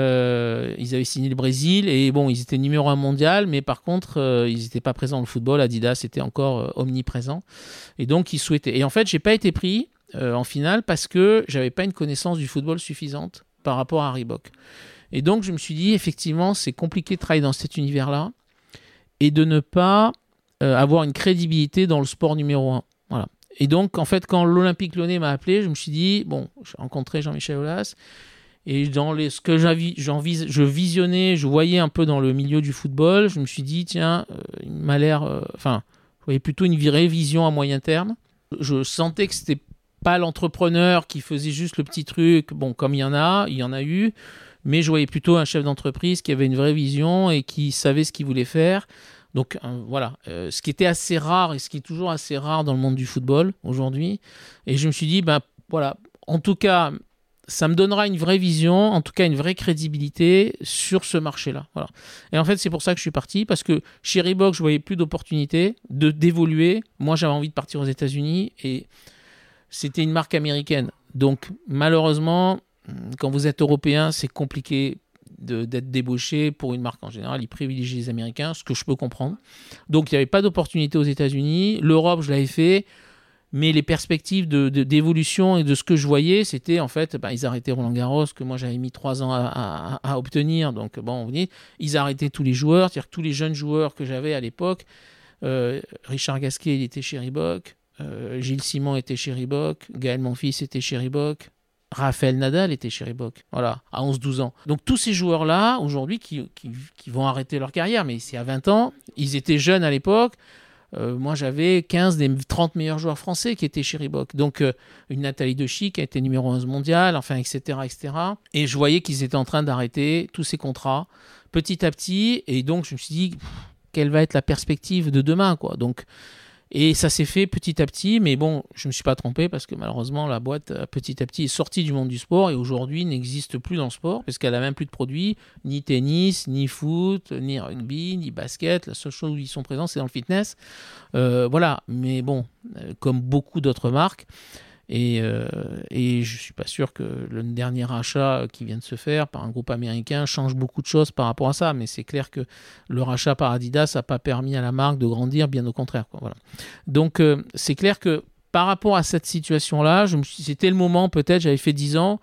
avaient signé le Brésil et bon, ils étaient numéro un mondial, mais par contre, ils n'étaient pas présents dans le football. Adidas était encore omniprésent et donc ils souhaitaient. Et en fait, j'ai pas été pris en finale parce que j'avais pas une connaissance du football suffisante par rapport à Reebok. Et donc, je me suis dit, effectivement, c'est compliqué de travailler dans cet univers-là et de ne pas euh, avoir une crédibilité dans le sport numéro un. Voilà. Et donc, en fait, quand l'Olympique Lyonnais m'a appelé, je me suis dit, bon, j'ai rencontré Jean-Michel Aulas, et dans les, ce que je visionnais, je voyais un peu dans le milieu du football, je me suis dit, tiens, euh, il m'a l'air, euh, enfin, je voyais plutôt une révision à moyen terme. Je sentais que c'était pas l'entrepreneur qui faisait juste le petit truc, bon, comme il y en a, il y en a eu, mais je voyais plutôt un chef d'entreprise qui avait une vraie vision et qui savait ce qu'il voulait faire. Donc euh, voilà, euh, ce qui était assez rare et ce qui est toujours assez rare dans le monde du football aujourd'hui. Et je me suis dit, ben voilà, en tout cas, ça me donnera une vraie vision, en tout cas une vraie crédibilité sur ce marché-là. Et en fait, c'est pour ça que je suis parti, parce que chez Reebok, je voyais plus d'opportunités de d'évoluer. Moi, j'avais envie de partir aux États-Unis et c'était une marque américaine. Donc malheureusement, quand vous êtes européen, c'est compliqué d'être débauché pour une marque en général. Ils privilégient les Américains, ce que je peux comprendre. Donc il n'y avait pas d'opportunité aux États-Unis. L'Europe, je l'avais fait. Mais les perspectives d'évolution de, et de ce que je voyais, c'était en fait, bah, ils arrêtaient Roland Garros, que moi j'avais mis trois ans à, obtenir. Donc bon, vous voyez, ils arrêtaient tous les joueurs, c'est-à-dire tous les jeunes joueurs que j'avais à l'époque. Euh, Richard Gasquet, il était chez Reebok. Euh, Gilles Simon était chez Reebok. Gaël Monfils était chez Reebok. Raphaël Nadal était chez Reebok, voilà, à 11-12 ans. Donc tous ces joueurs-là, aujourd'hui, qui, vont arrêter leur carrière, mais c'est à 20 ans, ils étaient jeunes à l'époque. Euh, moi, j'avais 15 des 30 meilleurs joueurs français qui étaient chez Reebok. Donc, euh, une Nathalie Dechy qui a été numéro 11 mondial, enfin, etc., etc. Et je voyais qu'ils étaient en train d'arrêter tous ces contrats petit à petit. Et donc, je me suis dit, quelle va être la perspective de demain, quoi. Donc, et ça s'est fait petit à petit, mais bon, je ne me suis pas trompé parce que malheureusement, la boîte, euh, petit à petit, est sortie du monde du sport et aujourd'hui n'existe plus dans le sport parce qu'elle n'a même plus de produits, ni tennis, ni foot, ni rugby, ni basket. La seule chose où ils sont présents, c'est dans le fitness. Euh, voilà, mais bon, euh, comme beaucoup d'autres marques. Et, euh, et je ne suis pas sûr que le dernier achat qui vient de se faire par un groupe américain change beaucoup de choses par rapport à ça. Mais c'est clair que le rachat par Adidas n'a pas permis à la marque de grandir, bien au contraire. Donc euh, c'est clair que par rapport à cette situation-là, c'était le moment, peut-être, j'avais fait 10 ans,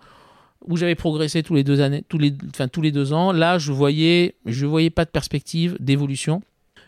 où j'avais progressé tous les deux ans. Là, je voyais, je voyais pas de perspective d'évolution.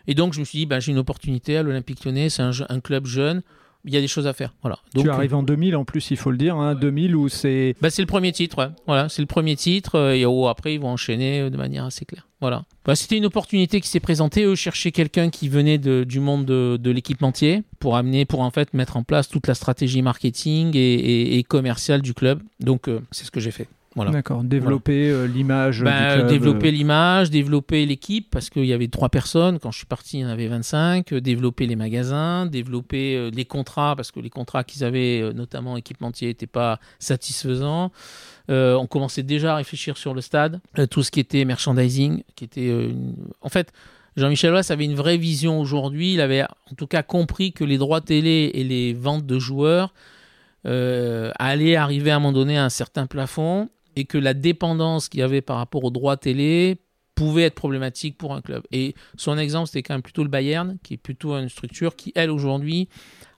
Et donc, je me suis dit, bah, j'ai une opportunité à l'Olympique Lyonnais. C'est un, club jeune il y a des choses à faire. Voilà. Donc, tu arrives en 2000 en plus, il faut le dire, hein, 2000 où c'est. Bah, c'est le premier titre, Voilà, c'est le premier titre. Euh, et oh, après, ils vont enchaîner euh, de manière assez claire. Voilà. Bah, c'était une opportunité qui s'est présentée. Eux cherchaient quelqu'un qui venait de, du monde de, de l'équipementier pour amener, pour en fait mettre en place toute la stratégie marketing et, et, commerciale du club. Donc, euh, c'est ce que j'ai fait. D'accord, développer euh, l'image. Ben, développer euh. l'image, développer l'équipe, parce qu'il y avait trois personnes. Quand je suis parti, il y en avait 25. Euh, développer les magasins, développer les contrats, parce que les contrats qu'ils avaient, notamment équipementiers, n'étaient pas satisfaisants. on commençait déjà à réfléchir sur le stade, tout ce qui était merchandising, qui était. En fait. Jean-Michel Wass avait une vraie vision aujourd'hui. Il avait en tout cas compris que les droits télé et les ventes de joueurs allaient arriver à un moment donné à un certain plafond et que la dépendance qu'il y avait par rapport aux droits télé pouvait être problématique pour un club. Et son exemple, c'était quand même plutôt le Bayern, qui est plutôt une structure qui, elle, aujourd'hui,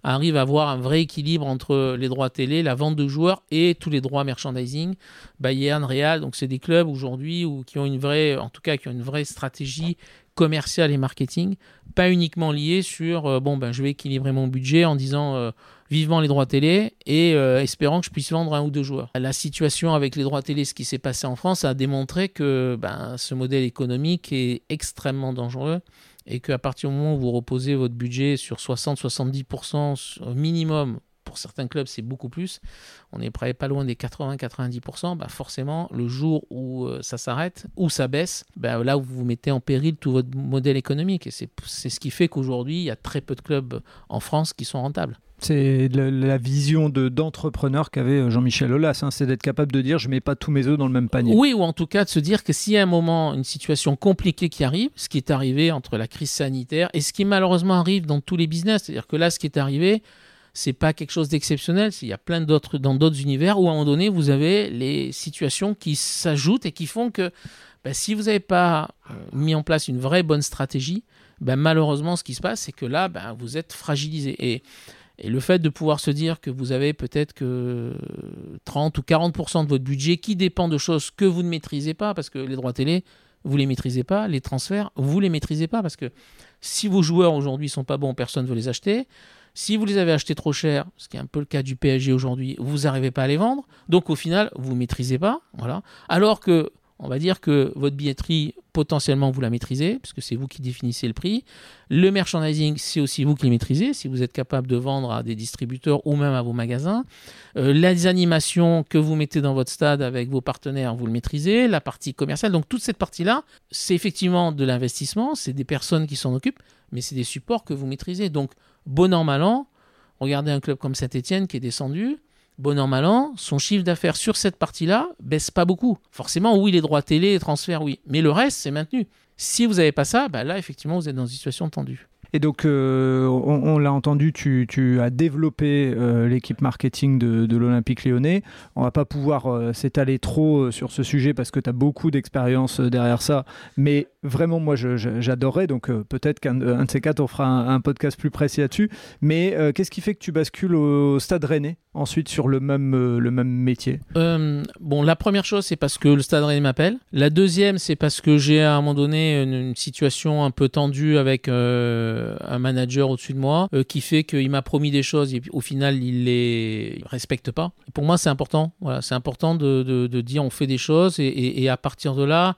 arrive à avoir un vrai équilibre entre les droits télé, la vente de joueurs et tous les droits merchandising. Bayern, Real, donc c'est des clubs aujourd'hui qui ont une vraie, en tout cas, qui ont une vraie stratégie commerciale et marketing, pas uniquement liée sur euh, bon ben je vais équilibrer mon budget en disant euh, vivement les droits télé et euh, espérant que je puisse vendre un ou deux joueurs. La situation avec les droits télé, ce qui s'est passé en France, a démontré que ben, ce modèle économique est extrêmement dangereux et qu'à partir du moment où vous reposez votre budget sur 60-70% au minimum, pour certains clubs c'est beaucoup plus, on est près pas loin des 80-90%, ben forcément le jour où euh, ça s'arrête, ou ça baisse, ben là vous vous mettez en péril tout votre modèle économique. Et c'est ce qui fait qu'aujourd'hui il y a très peu de clubs en France qui sont rentables. C'est la, vision d'entrepreneur qu'avait euh, Jean-Michel Aulas, hein, c'est d'être capable de dire je mets pas tous mes œufs dans le même panier. Oui, ou en tout cas de se dire que s'il y a un moment, une situation compliquée qui arrive, ce qui est arrivé entre la crise sanitaire et ce qui malheureusement arrive dans tous les business, c'est-à-dire que là, ce qui est arrivé, c'est pas quelque chose d'exceptionnel. Il y a plein d'autres dans d'autres univers où à un moment donné vous avez les situations qui s'ajoutent et qui font que ben, si vous n'avez pas euh, mis en place une vraie bonne stratégie, ben, malheureusement ce qui se passe c'est que là ben, vous êtes fragilisé et et le fait de pouvoir se dire que vous avez peut-être que 30 ou 40% de votre budget qui dépend de choses que vous ne maîtrisez pas, parce que les droits télé, vous les maîtrisez pas, les transferts, vous les maîtrisez pas, parce que si vos joueurs aujourd'hui sont pas bons, personne ne veut les acheter. Si vous les avez achetés trop cher, ce qui est un peu le cas du PSG aujourd'hui, vous n'arrivez pas à les vendre. Donc au final, vous ne maîtrisez pas. Voilà. Alors que on va dire que votre billetterie, potentiellement, vous la maîtrisez, puisque c'est vous qui définissez le prix. Le merchandising, c'est aussi vous qui le maîtrisez, si vous êtes capable de vendre à des distributeurs ou même à vos magasins. Euh, les animations que vous mettez dans votre stade avec vos partenaires, vous le maîtrisez. La partie commerciale, donc toute cette partie-là, c'est effectivement de l'investissement, c'est des personnes qui s'en occupent, mais c'est des supports que vous maîtrisez. Donc, bon an, mal an, regardez un club comme Saint-Etienne qui est descendu bon an, mal an, son chiffre d'affaires sur cette partie-là baisse pas beaucoup. Forcément, oui, les droits télé, les transferts, oui. Mais le reste, c'est maintenu. Si vous n'avez pas ça, bah là, effectivement, vous êtes dans une situation tendue. Et donc, euh, on, l'a entendu, tu, as développé euh, l'équipe marketing de, l'Olympique lyonnais. On va pas pouvoir euh, s'étaler trop sur ce sujet parce que tu as beaucoup d'expérience derrière ça. Mais vraiment, moi, j'adorerais. Donc, peut-être qu'un de ces quatre, on fera un, podcast plus précis là-dessus. Mais qu'est-ce qui fait que tu bascules au Stade Rennais? Ensuite sur le même, le même métier Bon, la première chose, c'est parce que le Stade Rennais m'appelle. La deuxième, c'est parce que j'ai à un moment donné une, situation un peu tendue avec euh, un manager au-dessus de moi euh, qui fait qu'il m'a promis des choses et au final il les respecte pas. Pour moi c'est important. Voilà, c'est important de, de, dire on fait des choses et, à partir de là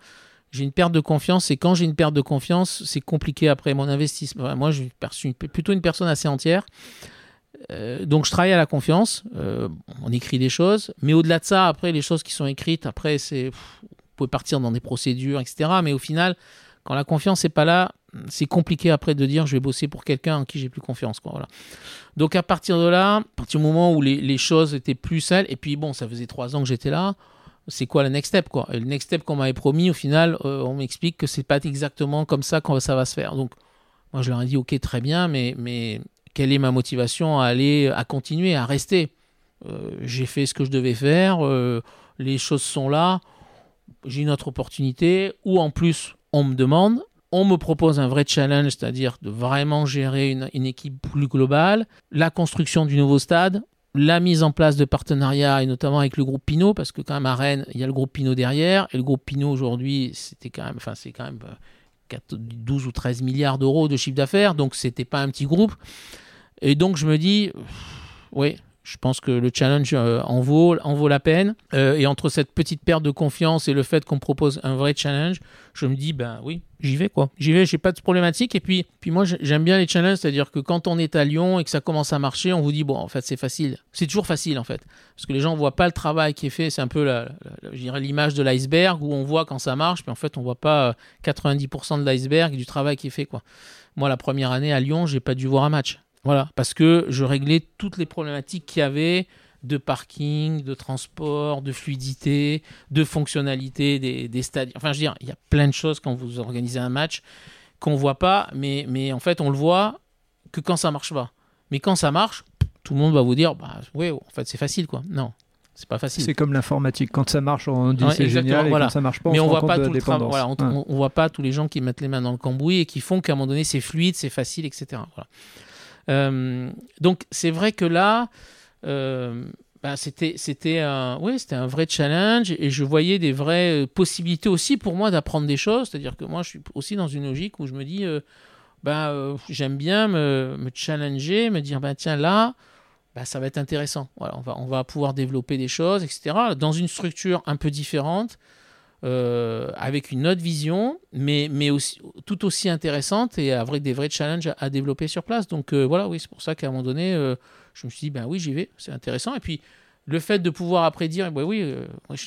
j'ai une perte de confiance et quand j'ai une perte de confiance c'est compliqué après mon investissement. moi je suis plutôt une personne assez entière. Euh, donc je travaille à la confiance, on écrit des choses, mais au-delà de ça, après les choses qui sont écrites, après c'est, vous pouvez partir dans des procédures, etc. Mais au final, quand la confiance n'est pas là, c'est compliqué après de dire je vais bosser pour quelqu'un en qui j'ai plus confiance. Quoi. Donc à partir de là, à partir du moment où les, choses étaient plus sales, et puis bon, ça faisait trois ans que j'étais là, c'est quoi le next step quoi? Le next step qu'on m'avait promis, au final, euh, on m'explique que c'est pas exactement comme ça que ça va se faire. Donc moi je leur ai dit ok très bien, mais, mais quelle est ma motivation à aller, à continuer, à rester euh, J'ai fait ce que je devais faire, euh, les choses sont là, j'ai une autre opportunité, ou en plus on me demande, on me propose un vrai challenge, c'est-à-dire de vraiment gérer une, équipe plus globale, la construction du nouveau stade, la mise en place de partenariats, et notamment avec le groupe Pinot, parce que quand même à Rennes, il y a le groupe Pinot derrière, et le groupe Pinot aujourd'hui, c'était quand même, enfin, c'est quand même 12 ou 13 milliards d'euros de chiffre d'affaires, donc c'était pas un petit groupe. Et donc je me dis, oui, je pense que le challenge euh, en, vaut, en vaut la peine. Euh, et entre cette petite perte de confiance et le fait qu'on propose un vrai challenge, je me dis, ben oui, j'y vais quoi. J'y vais, j'ai pas de problématique. Et puis, puis moi, j'aime bien les challenges, c'est-à-dire que quand on est à Lyon et que ça commence à marcher, on vous dit, bon, en fait, c'est facile. C'est toujours facile, en fait. Parce que les gens ne voient pas le travail qui est fait. C'est un peu, l'image de l'iceberg où on voit quand ça marche, puis en fait, on voit pas 90% de l'iceberg du travail qui est fait, quoi. Moi, la première année à Lyon, j'ai pas dû voir un match. Voilà, parce que je réglais toutes les problématiques qu'il y avait de parking, de transport, de fluidité, de fonctionnalité des, des stades. Enfin, je veux dire, il y a plein de choses quand vous organisez un match qu'on ne voit pas, mais, mais en fait, on le voit que quand ça marche pas. Mais quand ça marche, tout le monde va vous dire, bah ouais, en fait, c'est facile, quoi. Non, c'est pas facile. C'est comme l'informatique. Quand ça marche, on dit c'est génial, et quand ça marche pas, on Mais on, voit pas tout le voilà, on, on, voit pas tous les gens qui mettent les mains dans le cambouis et qui font qu'à un moment donné, c'est fluide, c'est facile, etc. Voilà. Euh, donc c'est vrai que là, euh, bah, c'était c'était un oui c'était un vrai challenge et je voyais des vraies euh, possibilités aussi pour moi d'apprendre des choses. C'est-à-dire que moi je suis aussi dans une logique où je me dis bah, j'aime bien me, challenger, me dire bah, tiens là. Ça va être intéressant. Voilà, on, va, on va pouvoir développer des choses, etc. Dans une structure un peu différente, euh, avec une autre vision, mais, mais aussi, tout aussi intéressante et avec des vrais challenges à, développer sur place. Donc euh, voilà, oui, c'est pour ça qu'à un moment donné, euh, je me suis dit, ben oui, j'y vais, c'est intéressant. Et puis le fait de pouvoir après dire, ben oui,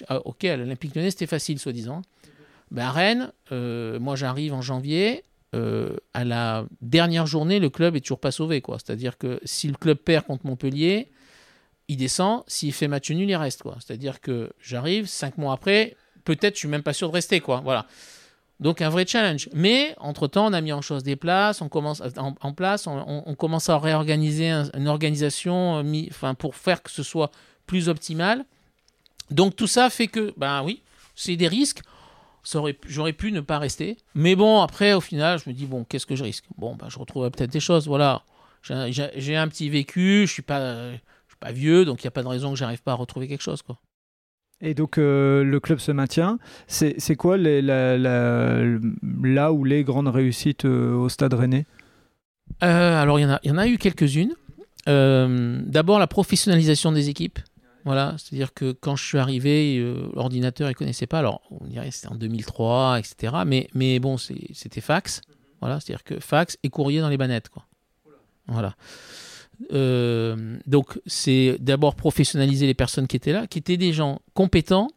ah, ok, à l'Olympique Lyonnais, c'était facile, soi-disant. Ben, à Rennes, moi j'arrive en janvier, à la dernière journée, le club est toujours pas sauvé. quoi. C'est-à-dire que si le club perd contre Montpellier, il descend. S'il fait match nul, il reste. quoi. C'est-à-dire que j'arrive, cinq mois après, peut-être je suis même pas sûr de rester quoi. Voilà. Donc un vrai challenge. Mais entre-temps, on a mis en chose des places, on commence en, place, on, commence à réorganiser une organisation euh, enfin, pour faire que ce soit plus optimal. Donc tout ça fait que, ben oui, c'est des risques. J'aurais pu ne pas rester. Mais bon, après, au final, je me dis, bon, qu'est-ce que je risque? Bon, ben, je retrouverai peut-être des choses. Voilà. J'ai un petit vécu, je pas, je suis pas vieux, donc il n'y a pas de raison que j'arrive pas à retrouver quelque chose. Quoi. Et donc euh, le club se maintient. C'est quoi les, la, là où les grandes réussites euh, au Stade Rennais? Euh, Alors il y, en a, y en a eu quelques-unes. D'abord la professionnalisation des équipes. Voilà, c'est-à-dire que quand je suis arrivé, l'ordinateur ne connaissait pas. Alors on dirait c'était en 2003, etc. Mais, mais bon, c'était fax. Voilà, c'est-à-dire que fax et courrier dans les bannettes. Quoi. Voilà. Euh, donc, c'est d'abord professionnaliser les personnes qui étaient là, qui étaient des gens compétents,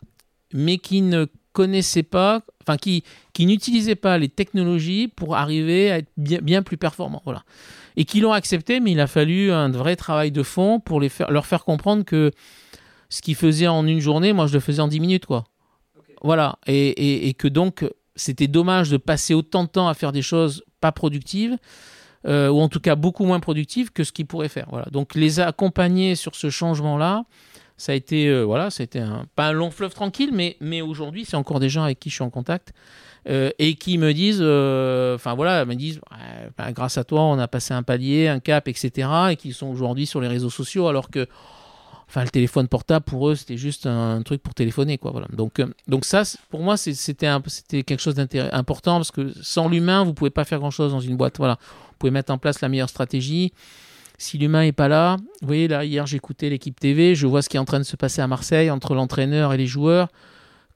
mais qui ne connaissaient pas, enfin, qui, qui n'utilisaient pas les technologies pour arriver à être bien, bien plus performants. Voilà. Et qui l'ont accepté, mais il a fallu un vrai travail de fond pour les faire, leur faire comprendre que ce qu'ils faisaient en une journée, moi, je le faisais en 10 minutes, quoi. Voilà. Et, et, et que donc, c'était dommage de passer autant de temps à faire des choses pas productives euh, ou en tout cas beaucoup moins productif que ce qu'ils pourraient faire. Voilà. Donc les accompagner sur ce changement-là, ça a été, euh, voilà, c'était un, pas un long fleuve tranquille, mais, mais aujourd'hui, c'est encore des gens avec qui je suis en contact euh, et qui me disent, enfin voilà, me disent, ben, grâce à toi, on a passé un palier, un cap, etc. et qui sont aujourd'hui sur les réseaux sociaux, alors que Enfin, le téléphone portable, pour eux, c'était juste un, truc pour téléphoner. Quoi, voilà. donc, donc ça, pour moi, c'était quelque chose d'important parce que sans l'humain, vous pouvez pas faire grand-chose dans une boîte. Voilà pouvez mettre en place la meilleure stratégie. Si l'humain n'est pas là, vous voyez, là, hier, j'écoutais l'équipe TV, je vois ce qui est en train de se passer à Marseille entre l'entraîneur et les joueurs.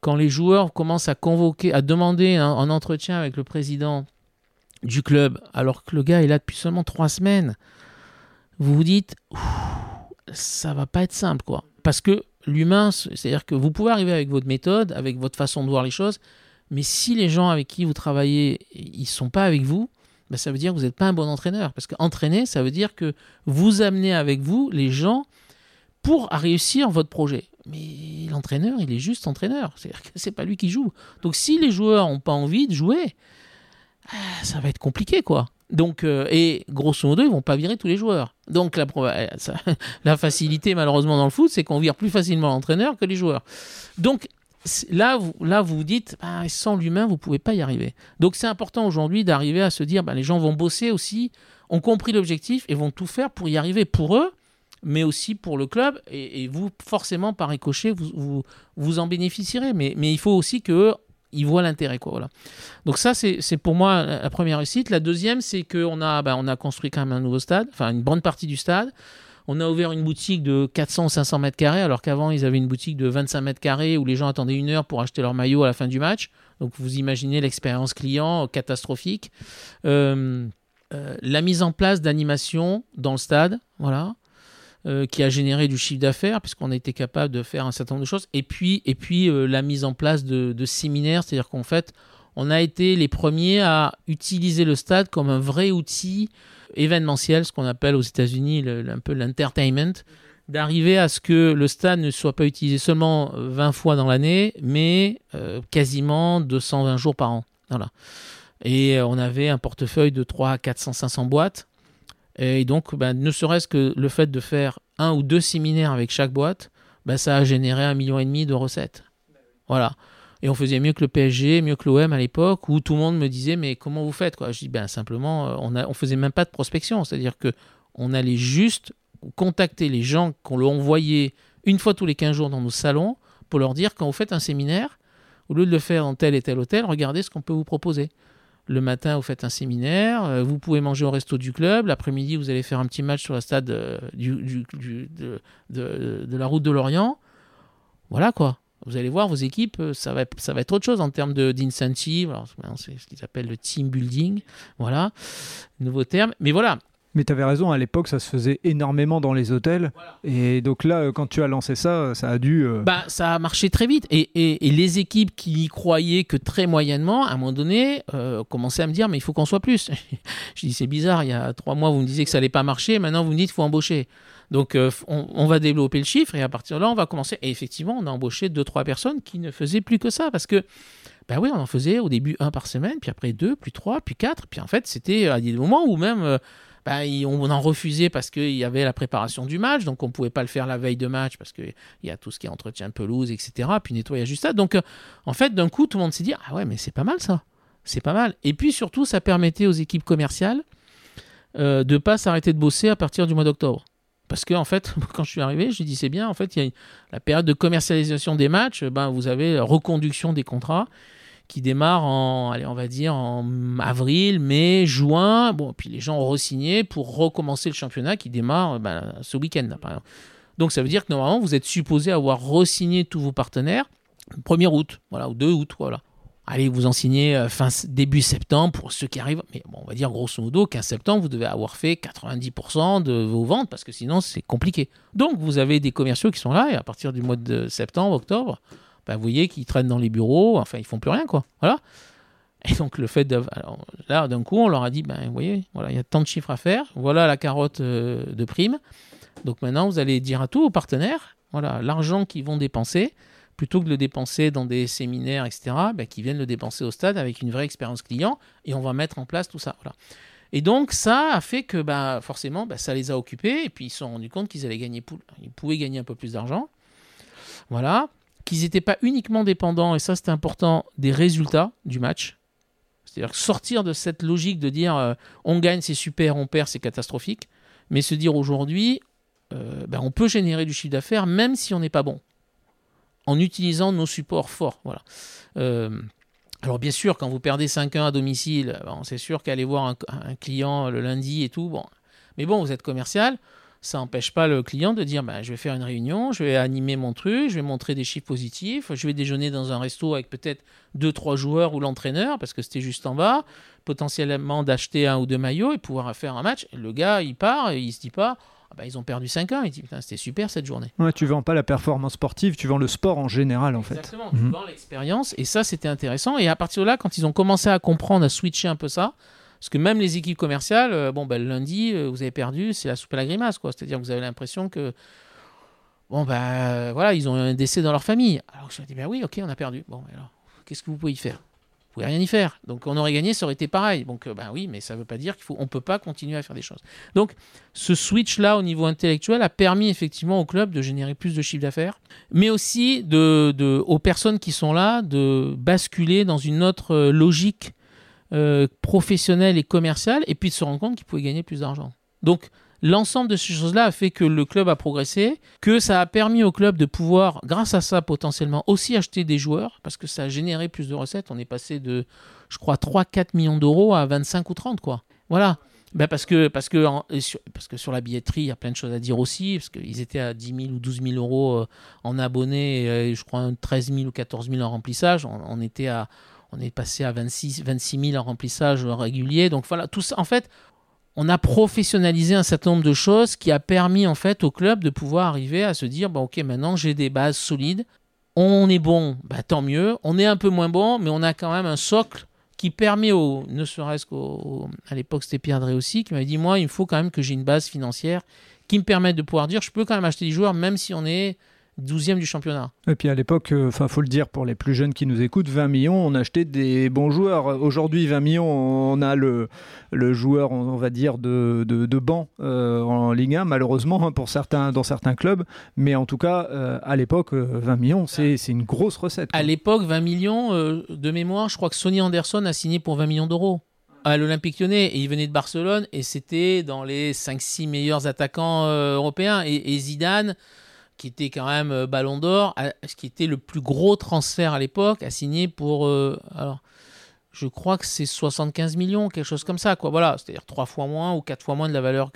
Quand les joueurs commencent à convoquer, à demander un, entretien avec le président du club, alors que le gars est là depuis seulement trois semaines, vous vous dites, ça va pas être simple, quoi. Parce que l'humain, c'est-à-dire que vous pouvez arriver avec votre méthode, avec votre façon de voir les choses, mais si les gens avec qui vous travaillez, ils sont pas avec vous, ben, ça veut dire que vous n'êtes pas un bon entraîneur. Parce qu'entraîner, ça veut dire que vous amenez avec vous les gens pour réussir votre projet. Mais l'entraîneur, il est juste entraîneur. C'est-à-dire que c'est pas lui qui joue. Donc si les joueurs n'ont pas envie de jouer, ah, ça va être compliqué, quoi. Donc, euh, et grosso modo, ils vont pas virer tous les joueurs. Donc la, la facilité, malheureusement, dans le foot, c'est qu'on vire plus facilement l'entraîneur que les joueurs. Donc là, vous, là, vous dites, bah, sans l'humain, vous ne pouvez pas y arriver. Donc c'est important aujourd'hui d'arriver à se dire, bah, les gens vont bosser aussi, ont compris l'objectif et vont tout faire pour y arriver pour eux, mais aussi pour le club. Et, vous, forcément, par ricochet, vous, vous, vous en bénéficierez. Mais, il faut aussi que ils voient l'intérêt. Donc ça, c'est pour moi la première réussite. La deuxième, c'est qu'on a, ben, on a construit quand même un nouveau stade, enfin une bonne partie du stade. On a ouvert une boutique de 400 ou 500 mètres carrés, alors qu'avant, ils avaient une boutique de 25 mètres carrés où les gens attendaient une heure pour acheter leur maillot à la fin du match. Donc vous imaginez l'expérience client catastrophique. Euh, euh, la mise en place d'animation dans le stade, voilà. Euh, qui a généré du chiffre d'affaires, puisqu'on a été capable de faire un certain nombre de choses. Et puis, euh, la mise en place de, séminaires, c'est-à-dire qu'en fait, on a été les premiers à utiliser le stade comme un vrai outil événementiel, ce qu'on appelle aux États-Unis un peu l'entertainment, d'arriver à ce que le stade ne soit pas utilisé seulement 20 fois dans l'année, mais euh, quasiment 220 jours par an. Voilà. Et on avait un portefeuille de 3 400, 500 boîtes. Et donc, ben, ne serait-ce que le fait de faire un ou deux séminaires avec chaque boîte, ben, ça a généré un million et demi de recettes. Voilà. Et on faisait mieux que le PSG, mieux que l'OM à l'époque, où tout le monde me disait mais comment vous faites Je dis ben simplement euh, on a, on faisait même pas de prospection, c'est-à-dire que on allait juste contacter les gens qu'on leur envoyait une fois tous les 15 jours dans nos salons pour leur dire quand vous faites un séminaire, au lieu de le faire dans tel et tel hôtel, regardez ce qu'on peut vous proposer. Le matin, vous faites un séminaire. Euh, vous pouvez manger au resto du club. L'après-midi, vous allez faire un petit match sur la stade euh, du, de, la route de l'Orient. Voilà quoi. Vous allez voir, vos équipes, euh, ça va, ça va être autre chose en termes d'incentive. C'est ce qu'ils appellent le team building. Voilà, nouveau terme. Mais voilà, mais tu avais raison, à l'époque, ça se faisait énormément dans les hôtels. Et donc là, euh, quand tu as lancé ça, euh, ça a dû. Euh, bah, ça a marché très vite. Et, et, les équipes qui y croyaient que très moyennement, à un moment donné, commençaient à me dire Mais il faut qu'on soit plus. Je dis C'est bizarre, il y a trois mois, vous me disiez que ça n'allait pas marcher. Maintenant, vous me dites qu'il faut embaucher. Donc, on, va développer le chiffre. Et à partir de là, on va commencer. Et effectivement, on a embauché deux, trois personnes qui ne faisaient plus que ça. Parce que. Ben oui, on en faisait au début un par semaine, puis après deux, puis trois, puis quatre. Puis en fait, c'était à des moments où même bah, on en refusait parce qu'il y avait la préparation du match, donc on ne pouvait pas le faire la veille de match parce qu'il y a tout ce qui est entretien pelouse, etc. Puis nettoyage du stade. Donc, euh, en fait, d'un coup, tout le monde s'est dit Ah ouais, mais c'est pas mal ça. C'est pas mal. Et puis surtout, ça permettait aux équipes commerciales euh, de ne pas s'arrêter de bosser à partir du mois d'octobre. Parce que en fait, quand je suis arrivé, j'ai dit c'est bien. En fait, il y a la période de commercialisation des matchs. Ben, vous avez reconduction des contrats qui démarre en, allez, on va dire, en avril, mai, juin. Bon, puis les gens ont re-signé pour recommencer le championnat qui démarre ben, ce week-end, par exemple. Donc ça veut dire que normalement, vous êtes supposé avoir re-signé tous vos partenaires 1er août, voilà, ou 2 août, voilà. Allez, vous en signez euh, fin, début septembre pour ceux qui arrivent. Mais on va dire grosso modo 15 septembre, vous devez avoir fait 90% de vos ventes parce que sinon c'est compliqué. Donc vous avez des commerciaux qui sont là et à partir du mois de septembre, octobre, bah, vous voyez qu'ils traînent dans les bureaux, enfin, ils font plus rien, quoi. Voilà. Et donc, le fait de. Là, d'un coup, on leur a dit, ben, voilà, il y a tant de chiffres à faire, voilà la carotte euh, de prime. Donc maintenant, vous allez dire à tous vos partenaires, voilà, l'argent qu'ils vont dépenser, plutôt que de le dépenser dans des séminaires, etc., ben, qu'ils viennent le dépenser au stade avec une vraie expérience client, et on va mettre en place tout ça. Et donc, ça a fait que, bah, forcément, bah, ça les a occupés, et puis ils se sont rendus compte qu'ils allaient gagner, ils pouvaient gagner un peu plus d'argent. Voilà qu'ils n'étaient pas uniquement dépendants, et ça c'était important, des résultats du match. C'est-à-dire sortir de cette logique de dire euh, on gagne, c'est super, on perd, c'est catastrophique, mais se dire aujourd'hui, euh, ben, on peut générer du chiffre d'affaires même si on n'est pas bon, en utilisant nos supports forts. Voilà. Euh, alors bien sûr, quand vous perdez 5-1 à domicile, c'est sûr qu'aller voir un, client le lundi et tout, bon. Mais bon, vous êtes commercial, ça n'empêche pas le client de dire bah, je vais faire une réunion, je vais animer mon truc, je vais montrer des chiffres positifs, je vais déjeuner dans un resto avec peut-être deux trois joueurs ou l'entraîneur parce que c'était juste en bas, potentiellement d'acheter un ou deux maillots et pouvoir faire un match. le gars, il part et il se dit pas ah bah, ils ont perdu 5 ans. Il dit putain, c'était super cette journée. Ouais, tu vends pas la performance sportive, tu vends le sport en général en fait. Exactement, tu mhm. vends l'expérience et ça c'était intéressant. Et à partir de là, quand ils ont commencé à comprendre, à switcher un peu ça, parce que même les équipes commerciales, euh, bon, ben, lundi, euh, vous avez perdu, c'est la soupe à la grimace. quoi. C'est-à-dire que vous avez l'impression que, bon, ben voilà, ils ont un décès dans leur famille. Alors je me dis, ben oui, ok, on a perdu. Bon, alors, qu'est-ce que vous pouvez y faire? Pouvez rien y faire. Donc on aurait gagné, ça aurait été pareil. Donc, ben oui, mais ça ne veut pas dire qu'il faut, peut pas continuer à faire des choses. Donc, ce switch-là au niveau intellectuel a permis effectivement au club de générer plus de chiffre d'affaires, mais aussi de, de, aux personnes qui sont là de basculer dans une autre logique euh, professionnel et commercial, et puis de se rendre compte qu'il pouvait gagner plus d'argent. Donc l'ensemble de ces choses-là a fait que le club a progressé, que ça a permis au club de pouvoir, grâce à ça potentiellement, aussi acheter des joueurs, parce que ça a généré plus de recettes. On est passé de, je crois, 3-4 millions d'euros à 25 ou 30, quoi. Voilà. Ben parce, que, parce, que, parce que sur la billetterie, il y a plein de choses à dire aussi, parce qu'ils étaient à 10 000 ou 12 000 euros euh, en abonnés, et je crois 13 000 ou 14 000 en remplissage. On, était à, on est passé à 26, 26 000 en remplissage régulier. Donc voilà, tout ça, en fait, on a professionnalisé un certain nombre de choses qui a permis en fait au club de pouvoir arriver à se dire, ok, maintenant j'ai des bases solides, on est bon, bah, tant mieux, on est un peu moins bon, mais on a quand même un socle qui permet, au, ne serait-ce qu'à l'époque c'était Pierre Drey aussi, qui m'avait dit, moi il faut quand même que j'ai une base financière qui me permette de pouvoir dire, je peux quand même acheter des joueurs même si on est 12e du championnat. Et puis à l'époque, euh, enfin faut le dire pour les plus jeunes qui nous écoutent, 20 millions, on achetait des bons joueurs. Aujourd'hui, 20 millions, on a le, le joueur, on va dire, de, de, banc euh, en Ligue 1, malheureusement, hein, pour certains, dans certains clubs. Mais en tout cas, euh, à l'époque, 20 millions, c'est une grosse recette. À l'époque, 20 millions, de mémoire, je crois que Sonny Anderson a signé pour 20 millions d'euros à l'Olympique lyonnais et il venait de Barcelone et c'était dans les 5-6 meilleurs attaquants européens. et, Zidane, qui était quand même euh, Ballon d'Or, ce qui était le plus gros transfert à l'époque, a signé pour. Euh, alors, je crois que c'est 75 millions, quelque chose comme ça, quoi. Voilà, c'est-à-dire trois fois moins ou quatre fois moins de la valeur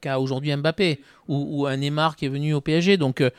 qu'a aujourd'hui Mbappé ou, un Neymar qui est venu au PSG. Donc, euh,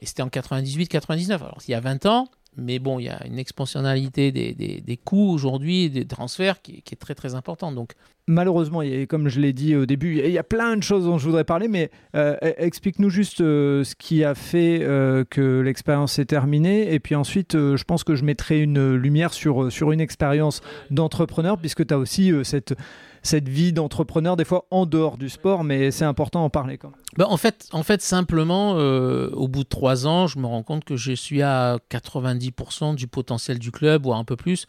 et c'était en 98-99. Alors, il y a 20 ans, mais bon, il y a une expansionnalité des, des, coûts aujourd'hui, des transferts qui, est très très importante. Donc, Malheureusement, comme je l'ai dit au début, il y a plein de choses dont je voudrais parler, mais euh, e-, explique-nous juste euh, ce qui a fait euh, que l'expérience s'est terminée. Et puis ensuite, je pense que je mettrai une lumière sur, sur une expérience d'entrepreneur, puisque tu as aussi cette cette vie d'entrepreneur, des fois en dehors du sport, mais c'est important d'en parler quand même. Ben, en, fait, en fait, simplement, euh, au bout de trois ans, je me rends compte que je suis à 90% du potentiel du club, voire un peu plus,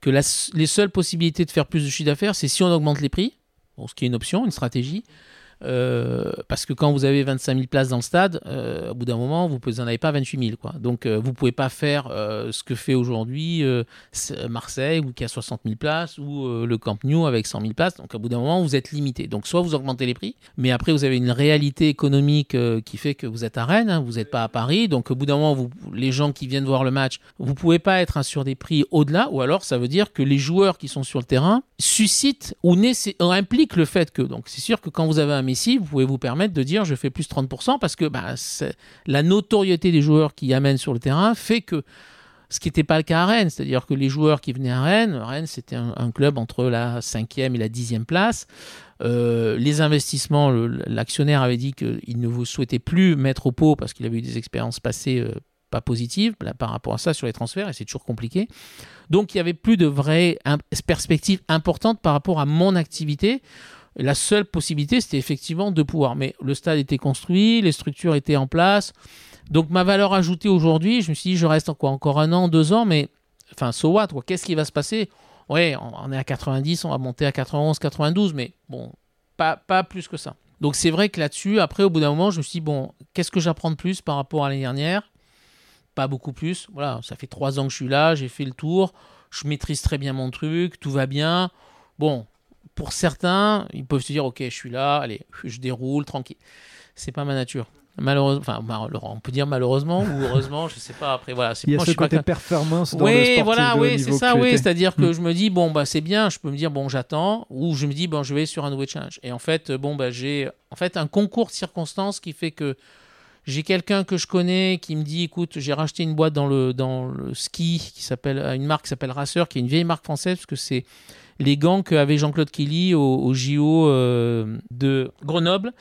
que les seules possibilités de faire plus de chiffre d'affaires, c'est si on augmente les prix, ce qui est une option, une stratégie, euh, parce que quand vous avez 25 000 places dans le stade, euh, au bout d'un moment, vous n'en avez pas 28 000. Quoi. Donc, euh, vous ne pouvez pas faire ce que fait aujourd'hui Marseille, ou qui a 60 000 places, ou le Camp Nou avec 100 000 places. Donc, au bout d'un moment, vous êtes limité. Donc, soit vous augmentez les prix, mais après, vous avez une réalité économique qui fait que vous êtes à Rennes, hein, vous n'êtes pas à Paris. Donc, au bout d'un moment, les gens qui viennent voir le match, vous ne pouvez pas être sur des prix au-delà, ou alors ça veut dire que les joueurs qui sont sur le terrain suscitent ou impliquent le fait que. Donc, c'est sûr que quand vous avez un ici, vous pouvez vous permettre de dire je fais plus 30% parce que bah, la notoriété des joueurs qui amènent sur le terrain fait que ce qui n'était pas le cas à Rennes, c'est-à-dire que les joueurs qui venaient à Rennes, Rennes c'était un, club entre la 5e et la 10e place. Euh, les investissements, l'actionnaire avait dit qu'il ne vous souhaitait plus mettre au pot parce qu'il avait eu des expériences passées euh, pas positives par rapport à ça sur les transferts et c'est toujours compliqué. Donc il n'y avait plus de vraies perspectives importantes par rapport à mon activité. La seule possibilité, c'était effectivement de pouvoir. Mais le stade était construit, les structures étaient en place. Donc ma valeur ajoutée aujourd'hui, je me suis dit, je reste encore, encore un an, deux ans, mais enfin, so what Qu'est-ce qui va se passer? Oui, on est à 90, on va monter à 91, 92, mais bon, pas, pas plus que ça. Donc c'est vrai que là-dessus, après, au bout d'un moment, je me suis dit, bon, qu'est-ce que j'apprends de plus par rapport à l'année dernière? Pas beaucoup plus. Voilà, ça fait trois ans que je suis là, j'ai fait le tour, je maîtrise très bien mon truc, tout va bien. Bon, pour certains, ils peuvent se dire ok, je suis là, allez, je déroule tranquille. C'est pas ma nature. Malheureusement, enfin, on peut dire malheureusement ou heureusement, je sais pas. Après, voilà. Il y a ce côté performance dans oui, le voilà, oui, c'est ça, oui. C'est-à-dire que hmm. je me dis bon bah c'est bien, je peux me dire bon j'attends, ou je me dis bon je vais sur un nouveau challenge. Et en fait, bon bah j'ai en fait un concours de circonstances qui fait que j'ai quelqu'un que je connais qui me dit écoute, j'ai racheté une boîte dans le dans le ski qui s'appelle une marque qui s'appelle Racer, qui est une vieille marque française parce que c'est les gants qu'avait Jean-Claude Killy au, JO euh, de Grenoble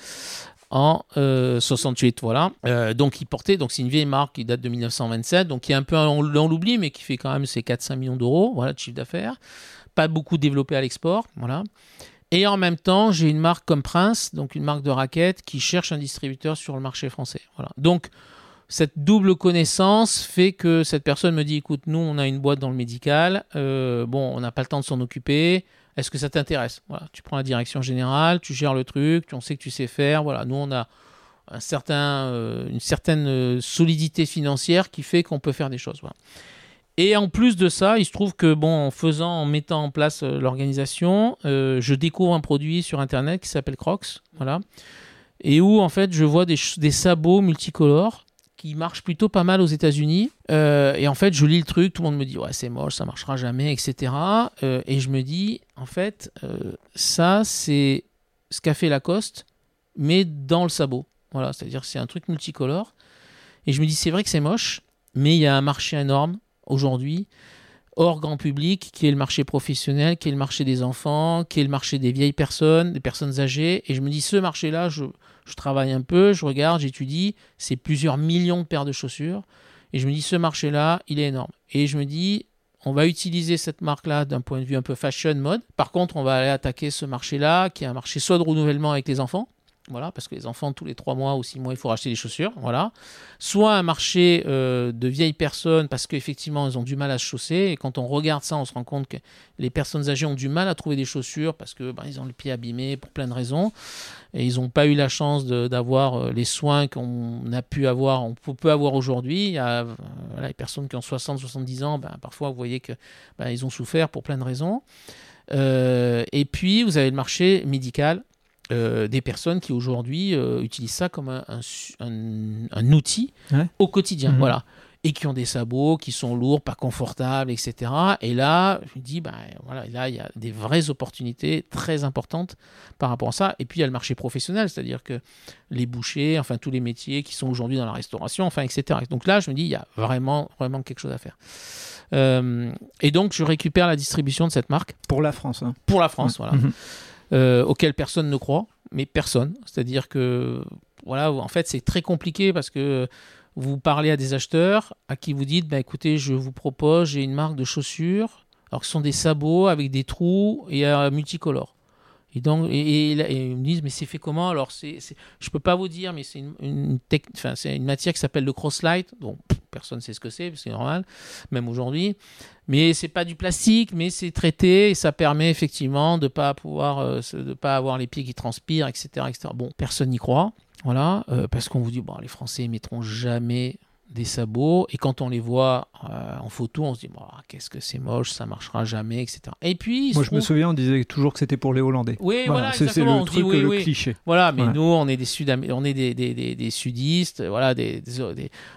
en 68 euh, voilà. Euh, donc il portait donc c'est une vieille marque qui date de 1927 donc qui est un peu dans l'oubli mais qui fait quand même ses 4-5 millions d'euros voilà de chiffre d'affaires. Pas beaucoup développé à l'export voilà. Et en même temps j'ai une marque comme Prince donc une marque de raquettes qui cherche un distributeur sur le marché français voilà. Donc cette double connaissance fait que cette personne me dit écoute, nous, on a une boîte dans le médical, euh, bon, on n'a pas le temps de s'en occuper, est-ce que ça t'intéresse? Tu prends la direction générale, tu gères le truc, on sait que tu sais faire, voilà, nous, on a euh, une certaine euh, solidité financière qui fait qu'on peut faire des choses. Et en plus de ça, il se trouve que bon, en faisant, en mettant en place l'organisation, je découvre un produit sur internet qui s'appelle Crocs, voilà, et où en fait je vois des sabots multicolores qui marchent plutôt pas mal aux États-Unis. Euh, et en fait, je lis le truc, tout le monde me dit ouais c'est moche, ça marchera jamais, etc. Euh, et je me dis en fait euh, ça c'est ce qu'a fait Lacoste, mais dans le sabot. Voilà, c'est-à-dire c'est un truc multicolore. Et je me dis c'est vrai que c'est moche, mais il y a un marché énorme aujourd'hui hors grand public, qui est le marché professionnel, qui est le marché des enfants, qui est le marché des vieilles personnes, des personnes âgées. Et je me dis, ce marché-là, je, je travaille un peu, je regarde, j'étudie, c'est plusieurs millions de paires de chaussures. Et je me dis, ce marché-là, il est énorme. Et je me dis, on va utiliser cette marque-là d'un point de vue un peu fashion, mode. Par contre, on va aller attaquer ce marché-là, qui est un marché soit de renouvellement avec les enfants, voilà, parce que les enfants, tous les trois mois ou six mois, il faut racheter des chaussures, voilà. Soit un marché euh, de vieilles personnes, parce qu'effectivement, elles ont du mal à se chausser. Et quand on regarde ça, on se rend compte que les personnes âgées ont du mal à trouver des chaussures, parce que ben, ils ont le pied abîmé pour plein de raisons. Et ils n'ont pas eu la chance d'avoir euh, les soins qu'on a pu avoir, on peut, avoir aujourd'hui. Euh, voilà, les personnes qui ont 60, 70 ans, ben, parfois, vous voyez que ben, ils ont souffert pour plein de raisons. Et puis, vous avez le marché médical euh, des personnes qui aujourd'hui euh, utilisent ça comme un, un su- un- un outil Ouais. au quotidien. Mhm. Voilà. Et qui ont des sabots qui sont lourds, pas confortables, etc. Et là, je me dis, bah, voilà, là, il y a des vraies opportunités très importantes par rapport à ça. Et puis, il y a le marché professionnel, c'est-à-dire que les bouchers, enfin, tous les métiers qui sont aujourd'hui dans la restauration, enfin, etc. Donc là, je me dis, il y a vraiment, vraiment quelque chose à faire. Euh, et donc, je récupère la distribution de cette marque Pour la France. hein. pour la France, voilà Mhm. Euh, auquel personne ne croit, mais personne. C'est-à-dire que, voilà, en fait, c'est très compliqué parce que vous parlez à des acheteurs à qui vous dites, bah, écoutez, je vous propose, j'ai une marque de chaussures, alors que ce sont des sabots avec des trous et euh, multicolores. Et donc, ils me disent, mais c'est fait comment? Alors, c'est, je peux pas vous dire, mais c'est une, une, une matière qui s'appelle le crosslight. Pff, personne ne sait ce que c'est, c'est normal, même aujourd'hui. Mais c'est pas du plastique, mais c'est traité et ça permet effectivement de pas euh, pas avoir les pieds qui transpirent, etc., etc. Bon, personne n'y croit, voilà, euh, parce qu'on vous dit, bon, les Français mettront jamais des sabots et quand on les voit euh, en photo, on se dit, qu'est-ce que c'est moche, ça marchera jamais, etc. Et puis, Moi, je me souviens, on disait toujours que c'était pour les Hollandais. oui, voilà, c'est le on truc, dit, oui, le oui. cliché. Voilà, mais Ouais. nous, on est des sud on est des, des, des, des sudistes, voilà, des,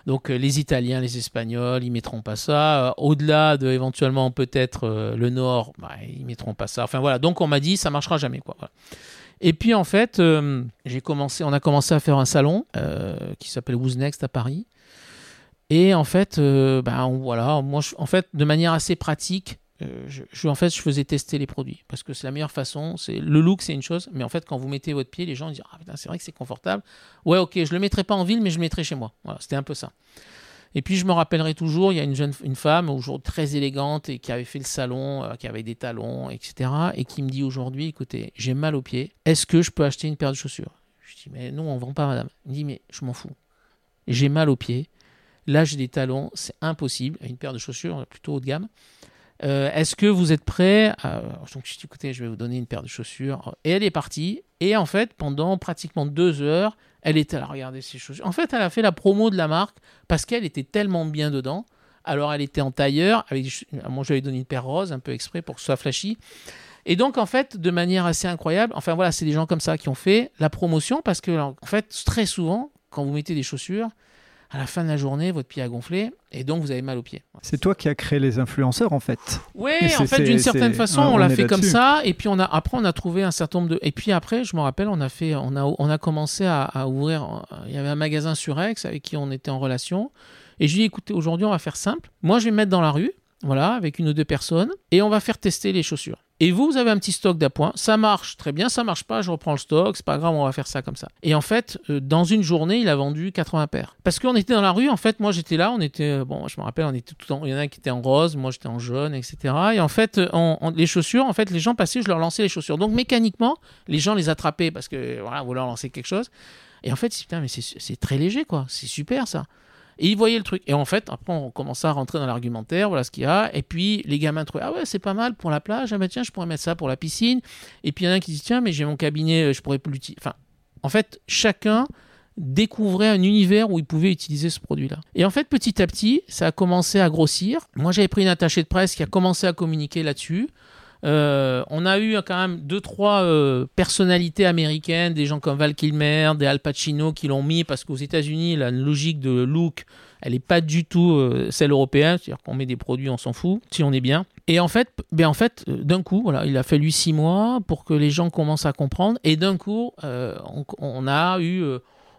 donc euh, les Italiens, les Espagnols, ils mettront pas ça. Euh, Au-delà de éventuellement peut-être euh, le Nord, bah, ils mettront pas ça. Enfin voilà, donc on m'a dit ça marchera jamais quoi. Voilà. Et puis en fait, euh, j'ai commencé, on a commencé à faire un salon qui s'appelle Who's Next à Paris. Et en fait, euh, on- voilà, moi, en fait, de manière assez pratique, euh, je, faisais tester les produits parce que c'est la meilleure façon. Le look, c'est une chose, mais en fait, quand vous mettez votre pied, les gens disent ah putain, c'est vrai que c'est confortable. Ouais, ok, je le mettrai pas en ville, mais je le mettrai chez moi. Voilà, c'était un peu ça. Et puis je me rappellerai toujours, il y a une jeune, une femme aujourd'hui très élégante et qui avait fait le salon, euh, qui avait des talons, etc. Et qui me dit aujourd'hui, écoutez, j'ai mal aux pieds. Est-ce que je peux acheter une paire de chaussures? Je dis mais non, on vend pas, madame. Elle me dit mais je m'en fous. J'ai mal aux pieds. Là, j'ai des talons, c'est impossible. Une paire de chaussures plutôt haut de gamme. Euh, Est-ce que vous êtes prêt à... Donc, je écoutez, je vais vous donner une paire de chaussures. Et elle est partie. Et en fait, pendant pratiquement deux heures, elle était à regarder ses chaussures. En fait, elle a fait la promo de la marque parce qu'elle était tellement bien dedans. Alors, elle était en tailleur. Avec... ch- Moi, je lui avais donné une paire rose, un peu exprès pour que ce soit flashy. Et donc, en fait, de manière assez incroyable, enfin voilà, c'est des gens comme ça qui ont fait la promotion parce que, en fait, très souvent, quand vous mettez des chaussures, à la fin de la journée, votre pied a gonflé et donc vous avez mal aux pieds. C'est toi qui as créé les influenceurs, en fait. Oui, en fait, d'une certaine façon, on, on l'a fait comme ça, et puis on a, après, on a trouvé un certain nombre de. Et puis après, je me rappelle, on a fait, on a, on a commencé à, à ouvrir. euh, Il y avait un magasin sur Aix avec qui on était en relation, et je lui ai dit, écoutez, aujourd'hui, on va faire simple. Moi, je vais me mettre dans la rue, voilà, avec une ou deux personnes, et on va faire tester les chaussures. Et vous, vous avez un petit stock d'appoint, ça marche très bien, ça marche pas, je reprends le stock, c'est pas grave, on va faire ça comme ça. Et en fait, euh, dans une journée, il a vendu 80 paires. Parce qu'on était dans la rue, en fait, moi j'étais là, on était, euh, bon, je me rappelle, on était tout en, il y en a qui étaient en rose, moi j'étais en jaune, etc. Et en fait, euh, on- les chaussures, en fait, les gens passaient, je leur lançais les chaussures. Donc mécaniquement, les gens les attrapaient parce que, voilà, vous leur lancez quelque chose. Et en fait, c'est très léger, quoi, c'est super ça. Et ils voyaient le truc. Et en fait, après, on commençait à rentrer dans l'argumentaire, voilà ce qu'il y a. Et puis, les gamins trouvaient, ah ouais, c'est pas mal pour la plage. Ah bah tiens, je pourrais mettre ça pour la piscine. Et puis, il y en a un qui dit, tiens, mais j'ai mon cabinet, euh, je pourrais plus l'utiliser. En fait, chacun découvrait un univers où il pouvait utiliser ce produit-là. Et en fait, petit à petit, ça a commencé à grossir. Moi, j'avais pris une attachée de presse qui a commencé à communiquer là-dessus. Euh, on a eu quand même deux trois euh, personnalités américaines, des gens comme Val Kilmer, des Al Pacino qui l'ont mis parce qu'aux États-Unis la logique de look elle n'est pas du tout euh, celle européenne, c'est-à-dire qu'on met des produits, on s'en fout, si on est bien. Et en fait, ben en fait d'un coup, voilà, il a fallu six mois pour que les gens commencent à comprendre, et d'un coup, on, a eu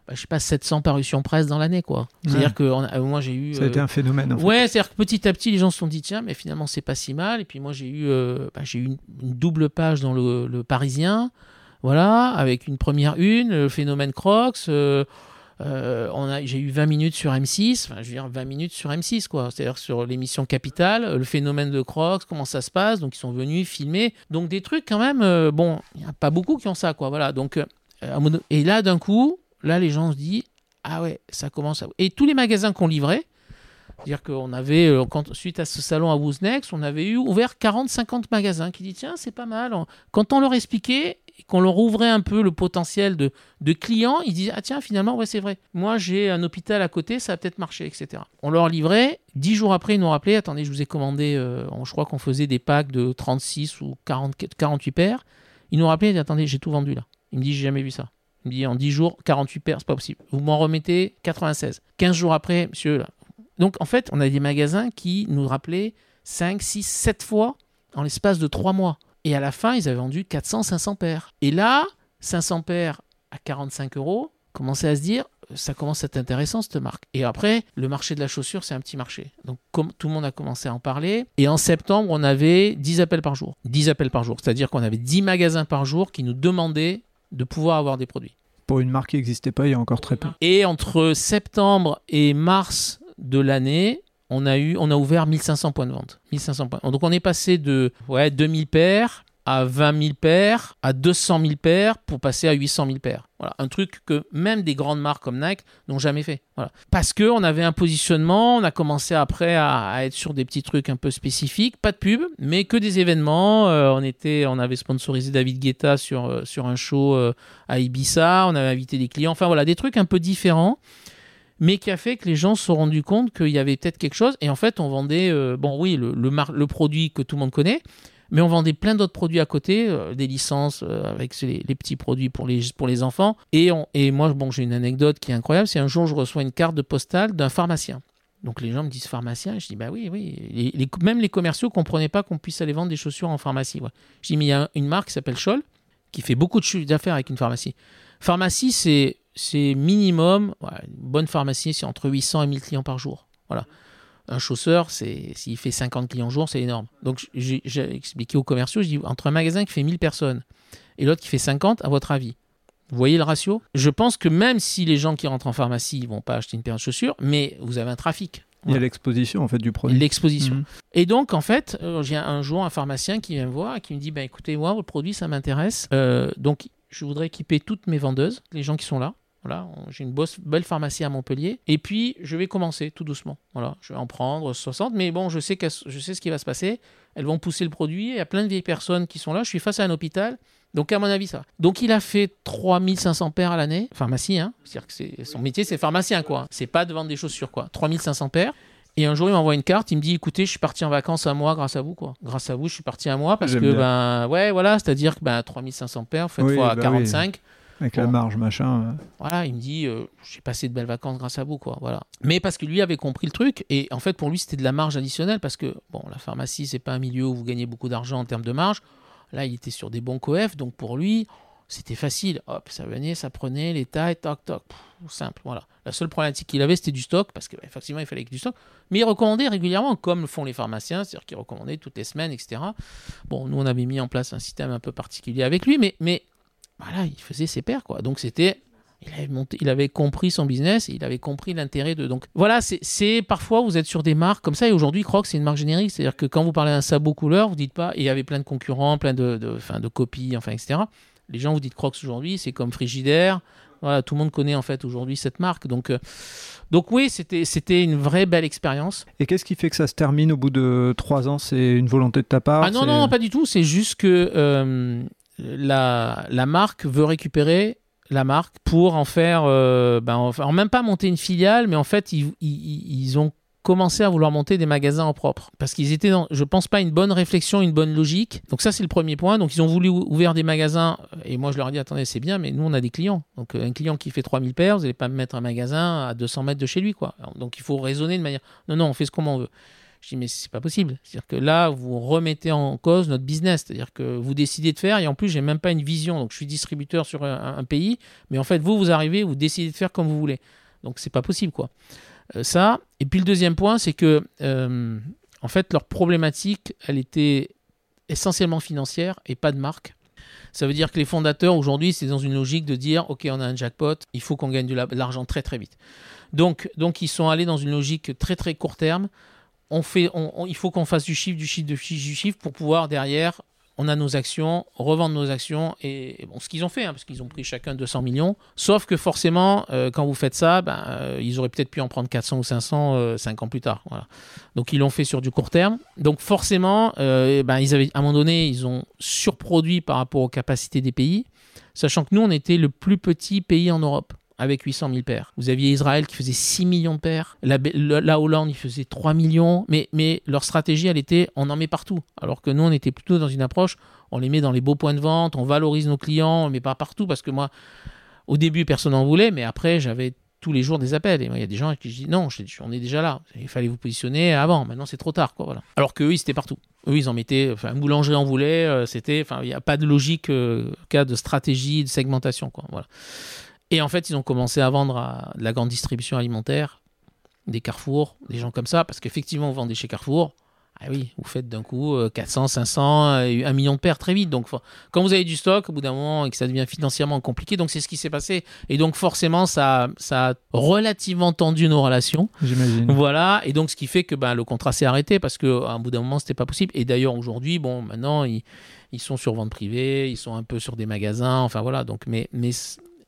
bah, je sais pas, 700 parutions presse dans l'année, quoi. C'est-à-dire que euh, moi, j'ai eu. Ça a été un phénomène, en fait. Ouais, c'est-à-dire que petit à petit, les gens se sont dit, tiens, mais finalement, c'est pas si mal. Et puis moi, j'ai eu, euh, bah, j'ai eu une, double page dans le, Parisien, voilà, avec une première une, le phénomène Crocs. Euh, on a, j'ai eu 20 minutes sur M6, enfin, je veux dire 20 minutes sur M6, quoi. C'est-à-dire sur l'émission Capital, le phénomène de Crocs, comment ça se passe. Donc, ils sont venus filmer. Donc, des trucs quand même, bon, il n'y a pas beaucoup qui ont ça, quoi. Voilà. Donc, et là, d'un coup, Là, les gens se disent Ah ouais, ça commence à. Et tous les magasins qu'on livrait, c'est-à-dire qu'on avait, euh, suite à ce salon à Woosnex, on avait eu ouvert 40-50 magasins qui disent Tiens, c'est pas mal. Quand on leur expliquait, qu'on leur ouvrait un peu le potentiel de, de clients, ils disaient Ah tiens, finalement, ouais, c'est vrai. Moi, j'ai un hôpital à côté, ça va peut-être marcher, etc. On leur livrait. Dix jours après, ils nous rappelaient Attendez, je vous ai commandé, euh, je crois qu'on faisait des packs de 36 ou 40, 48 paires. Ils nous rappelaient Attendez, j'ai tout vendu là. Ils me disent J'ai jamais vu ça. Il dit en 10 jours, 48 paires, c'est pas possible. Vous m'en remettez 96. 15 jours après, monsieur. Donc en fait, on a des magasins qui nous rappelaient 5, 6, 7 fois en l'espace de 3 mois. Et à la fin, ils avaient vendu 400, 500 paires. Et là, 500 paires à 45 euros, commençait à se dire, ça commence à être intéressant cette marque. Et après, le marché de la chaussure, c'est un petit marché. Donc tout le monde a commencé à en parler. Et en septembre, on avait 10 appels par jour. 10 appels par jour. C'est-à-dire qu'on avait 10 magasins par jour qui nous demandaient de pouvoir avoir des produits. Pour une marque qui n'existait pas il y a encore très peu. Et entre septembre et mars de l'année, on a, eu, on a ouvert 1500 points de vente. 1500 points. Donc on est passé de ouais, 2000 paires à 20 000 paires, à 200 000 paires pour passer à 800 000 paires. Voilà, un truc que même des grandes marques comme Nike n'ont jamais fait. Voilà. Parce qu'on avait un positionnement, on a commencé après à, être sur des petits trucs un peu spécifiques, pas de pub, mais que des événements. Euh, on, était, on avait sponsorisé David Guetta sur, euh, sur un show euh, à Ibiza, on avait invité des clients, enfin voilà, des trucs un peu différents mais qui a fait que les gens se sont rendus compte qu'il y avait peut-être quelque chose. Et en fait, on vendait, bon oui, le, le, le, produit que tout le monde connaît, mais on vendait plein d'autres produits à côté, euh, des licences euh, avec les, petits produits pour les, pour les enfants. Et, moi, bon, j'ai une anecdote qui est incroyable. C'est un jour, je reçois une carte postale d'un pharmacien. Donc les gens me disent pharmacien? Je dis bah oui, oui. Même les commerciaux ne comprenaient pas qu'on puisse aller vendre des chaussures en pharmacie. Je dis mais il y a une marque qui s'appelle Scholl qui fait beaucoup d'affaires avec une pharmacie. Pharmacie, c'est minimum, une bonne pharmacie, c'est entre 800 et 1000 clients par jour. Voilà un chausseur, c'est s'il fait 50 clients jour, c'est énorme. Donc j'ai expliqué aux commerciaux, je dis entre un magasin qui fait 1000 personnes et l'autre qui fait 50, à votre avis vous voyez le ratio? Je pense que même si les gens qui rentrent en pharmacie ne vont pas acheter une paire de chaussures, mais vous avez un trafic. Il y a l'exposition en fait du produit. L'exposition. Mhm. Et donc en fait, euh, j'ai un jour un pharmacien qui vient me voir et qui me dit bah, écoutez, moi, votre produit, ça m'intéresse. Euh, donc je voudrais équiper toutes mes vendeuses, les gens qui sont là. Voilà, j'ai une belle pharmacie à Montpellier. Et puis, je vais commencer tout doucement. Voilà, je vais en prendre 60. Mais bon, je sais, je sais ce qui va se passer. Elles vont pousser le produit. Il y a plein de vieilles personnes qui sont là. Je suis face à un hôpital. Donc, à mon avis, ça. Donc, il a fait 3500 paires à l'année. Pharmacie, hein. C'est-à-dire que son métier, c'est pharmacien, quoi. C'est pas de vendre des chaussures, quoi. 3500 paires. Et un jour, il m'envoie une carte, il me dit écoutez, je suis parti en vacances un mois grâce à vous, quoi. Grâce à vous, je suis parti un mois parce que, ben, ouais, voilà, c'est-à-dire que ben, 3500 paires, faites fois 45. Avec la marge, machin. Voilà, il me dit euh, j'ai passé de belles vacances grâce à vous, quoi. Voilà. Mais parce que lui avait compris le truc, et en fait, pour lui, c'était de la marge additionnelle, parce que, bon, la pharmacie, c'est pas un milieu où vous gagnez beaucoup d'argent en termes de marge. Là, il était sur des bons coefs, donc pour lui, c'était facile. Hop, ça venait, ça prenait les tailles, toc, toc, simple, voilà. La seule problématique qu'il avait, c'était du stock, parce qu'effectivement, il fallait que du stock. Mais il recommandait régulièrement, comme le font les pharmaciens, c'est-à-dire qu'il recommandait toutes les semaines, etc. Bon, nous, on avait mis en place un système un peu particulier avec lui, mais, mais voilà, il faisait ses paires, quoi. Donc c'était. Il avait, monté, il avait compris son business, il avait compris l'intérêt de. Donc voilà, c'est parfois vous êtes sur des marques comme ça, et aujourd'hui Crocs c'est une marque générique, c'est-à-dire que quand vous parlez d'un sabot couleur, vous dites pas, il y avait plein de concurrents, plein de, de, de copies, enfin, etc. Les gens vous dites Crocs aujourd'hui, c'est comme Frigidaire, voilà, tout le monde connaît en fait aujourd'hui cette marque. Donc, euh, donc oui, c'était, c'était une vraie belle expérience. Et qu'est-ce qui fait que ça se termine au bout de trois ans? C'est une volonté de ta part? Ah non, non, pas du tout. C'est juste que euh, la, marque veut récupérer la marque pour en faire, euh, ben, en, même pas monter une filiale, mais en fait, ils, ont commencé à vouloir monter des magasins en propre. Parce qu'ils étaient dans, je pense pas, une bonne réflexion, une bonne logique. Donc ça, c'est le premier point. Donc ils ont voulu ouvrir des magasins. Et moi, je leur ai dit, attendez, c'est bien, mais nous, on a des clients. Donc un client qui fait 3000 paires, vous n'allez pas me mettre un magasin à 200 mètres de chez lui. quoi. Donc il faut raisonner de manière, non, non, on fait ce qu'on veut. Je dis, mais c'est pas possible. C'est-à-dire que là, vous remettez en cause notre business. C'est-à-dire que vous décidez de faire, et en plus, j'ai même pas une vision. Donc, je suis distributeur sur un, pays, mais en fait, vous, vous arrivez, vous décidez de faire comme vous voulez. Donc, c'est pas possible, quoi. Euh, ça. Et puis, le deuxième point, c'est que, euh, en fait, leur problématique, elle était essentiellement financière et pas de marque. Ça veut dire que les fondateurs, aujourd'hui, c'est dans une logique de dire, OK, on a un jackpot, il faut qu'on gagne de l'argent très, très vite. Donc, donc, ils sont allés dans une logique très, très court terme il faut qu'on fasse du chiffre, du chiffre, du chiffre, du chiffre pour pouvoir derrière, on a nos actions, revendre nos actions et, bon, ce qu'ils ont fait, hein, parce qu'ils ont pris chacun 200 millions. Sauf que forcément, euh, quand vous faites ça, ben, euh, ils auraient peut-être pu en prendre 400 ou 500 5 euh, ans plus tard. Donc ils l'ont fait sur du court terme. Donc forcément, ben, ils avaient, à un moment donné, ils ont surproduit par rapport aux capacités des pays, sachant que nous, on était le plus petit pays en Europe avec 800 000 paires. Vous aviez Israël qui faisait 6 millions de paires. La, Hollande, il faisait 3 millions. Mais, leur stratégie, elle était on en met partout. Alors que nous, on était plutôt dans une approche on les met dans les beaux points de vente, on valorise nos clients, on met pas partout. Parce que moi, au début, personne n'en voulait. Mais après, j'avais tous les jours des appels. Et il y a des gens qui disent non, on est déjà là. Il fallait vous positionner avant. Maintenant, c'est trop tard. Alors qu'eux, ils étaient partout. Eux, ils en mettaient. Enfin, un boulanger en voulait. Euh, c'était. Enfin, il n'y a pas de logique, euh, cas de stratégie, de segmentation. Quoi, voilà. Et en fait, ils ont commencé à vendre à de la grande distribution alimentaire, des carrefours, des gens comme ça, parce qu'effectivement, vous vendez chez Carrefour. Ah oui, vous faites d'un coup 400, 500, 1 million de paires très vite. Donc, quand vous avez du stock, au bout d'un moment, et que ça devient financièrement compliqué, donc c'est ce qui s'est passé. Et donc, forcément, ça, ça a relativement tendu nos relations. J'imagine. Voilà. Et donc, ce qui fait que ben, le contrat s'est arrêté parce qu'à bout d'un moment, c'était pas possible. Et d'ailleurs, aujourd'hui, bon, maintenant, ils, ils, sont sur vente privée, ils sont un peu sur des magasins. Enfin, voilà. Donc, mais, mais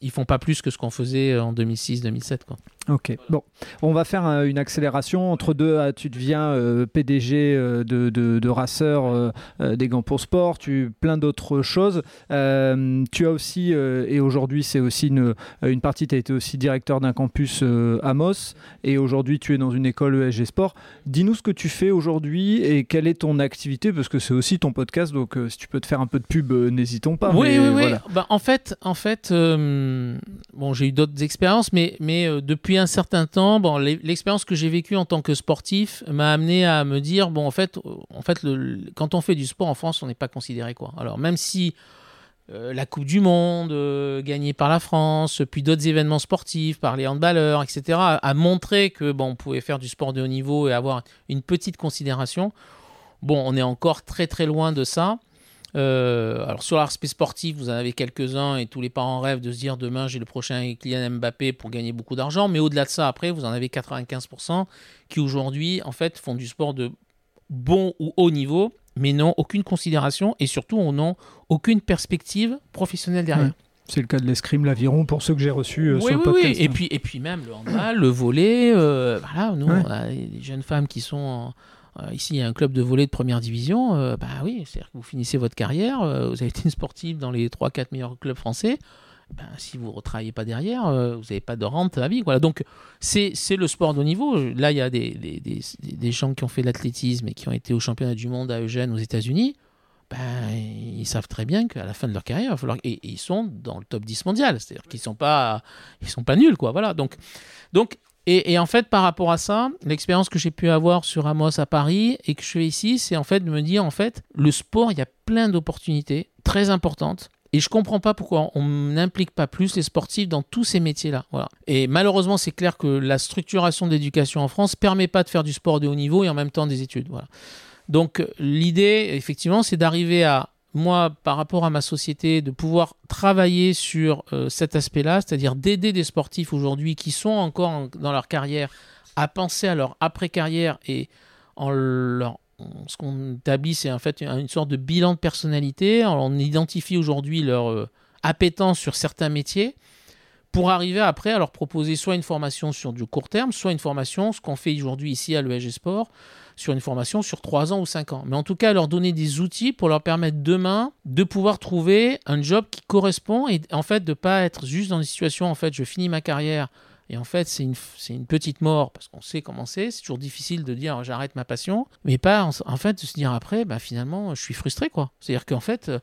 ils font pas plus que ce qu'on faisait en 2006-2007. Ok, bon, on va faire une accélération. Entre deux, ah, tu deviens euh, PDG euh, de, de, de Racer, euh, des gants pour sport, tu plein d'autres choses. tu as aussi, et aujourd'hui c'est aussi une, une partie, tu as été aussi directeur d'un campus à Moss, et aujourd'hui tu es dans une école ESG Sport. Dis-nous ce que tu fais aujourd'hui et quelle est ton activité, parce que c'est aussi ton podcast, donc si tu peux te faire un peu de pub, n'hésitons pas. Oui, oui, oui. Bah, en fait, en fait bon, j'ai eu d'autres expériences, mais, mais depuis un certain temps, bon, l'expérience que j'ai vécue en tant que sportif m'a amené à me dire bon, en fait, en fait quand on fait du sport en France, on n'est pas considéré quoi. Alors, même si euh, la Coupe du Monde euh, gagnée par la France, puis d'autres événements sportifs par les handballeurs, etc., a montré que bon, on pouvait faire du sport de haut niveau et avoir une petite considération. Bon, on est encore très très loin de ça. Euh, alors sur l'aspect sportif, vous en avez quelques-uns et tous les parents rêvent de se dire demain j'ai le prochain Kylian Mbappé pour gagner beaucoup d'argent. Mais au-delà de ça, après, vous en avez 95% qui aujourd'hui en fait font du sport de bon ou haut niveau, mais n'ont aucune considération et surtout n'ont aucune perspective professionnelle derrière. C'est le cas de l'escrime, l'aviron, pour ceux que j'ai reçus euh, sur le podcast. Oui, et puis, et puis même le handball, le volet. Euh, voilà, nous, on a des jeunes femmes qui sont en, ici, il y a un club de volley de première division. Euh, bah oui, c'est-à-dire que vous finissez votre carrière, euh, vous avez été une sportive dans les 3-4 meilleurs clubs français. Ben, si vous ne retravaillez pas derrière, vous n'avez pas de rente à vie. Voilà. Donc, c'est le sport de haut niveau. Là, il y a des, des, des, gens qui ont fait l'athlétisme et qui ont été au championnat du monde à Eugène, aux États-Unis. Ben, ils savent très bien qu'à la fin de leur carrière, il va falloir... et, ils sont dans le top 10 mondial. C'est-à-dire qu'ils ne sont, pas... Sont pas nuls. Quoi. Voilà. Donc, donc et, en fait, par rapport à ça, l'expérience que j'ai pu avoir sur Amos à Paris et que je fais ici, c'est en fait de me dire, en fait, le sport, il y a plein d'opportunités très importantes. Et je comprends pas pourquoi on n'implique pas plus les sportifs dans tous ces métiers-là. Et malheureusement, c'est clair que la structuration d'éducation en France permet pas de faire du sport de haut niveau et en même temps des études. Voilà. Donc l'idée, effectivement, c'est d'arriver à moi, par rapport à ma société, de pouvoir travailler sur euh, cet aspect-là, c'est-à-dire d'aider des sportifs aujourd'hui qui sont encore dans leur carrière à penser à leur après-carrière et en ce qu'on établit, c'est en fait une sorte de bilan de personnalité. On identifie aujourd'hui leur euh, appétence sur certains métiers pour arriver après à leur proposer soit une formation sur du court terme, soit une formation, ce qu'on fait aujourd'hui ici à l'ESG Sport, sur une formation sur 3 ans ou 5 ans. Mais en tout cas, leur donner des outils pour leur permettre demain de pouvoir trouver un job qui correspond et en fait de pas être juste dans une situation, en fait, je finis ma carrière Et en fait, c'est une, une petite mort parce qu'on sait comment c'est. C'est toujours difficile de dire j'arrête ma passion, mais pas en, fait de se dire après, bah, finalement, je suis frustré quoi. C'est-à-dire qu'en fait, euh,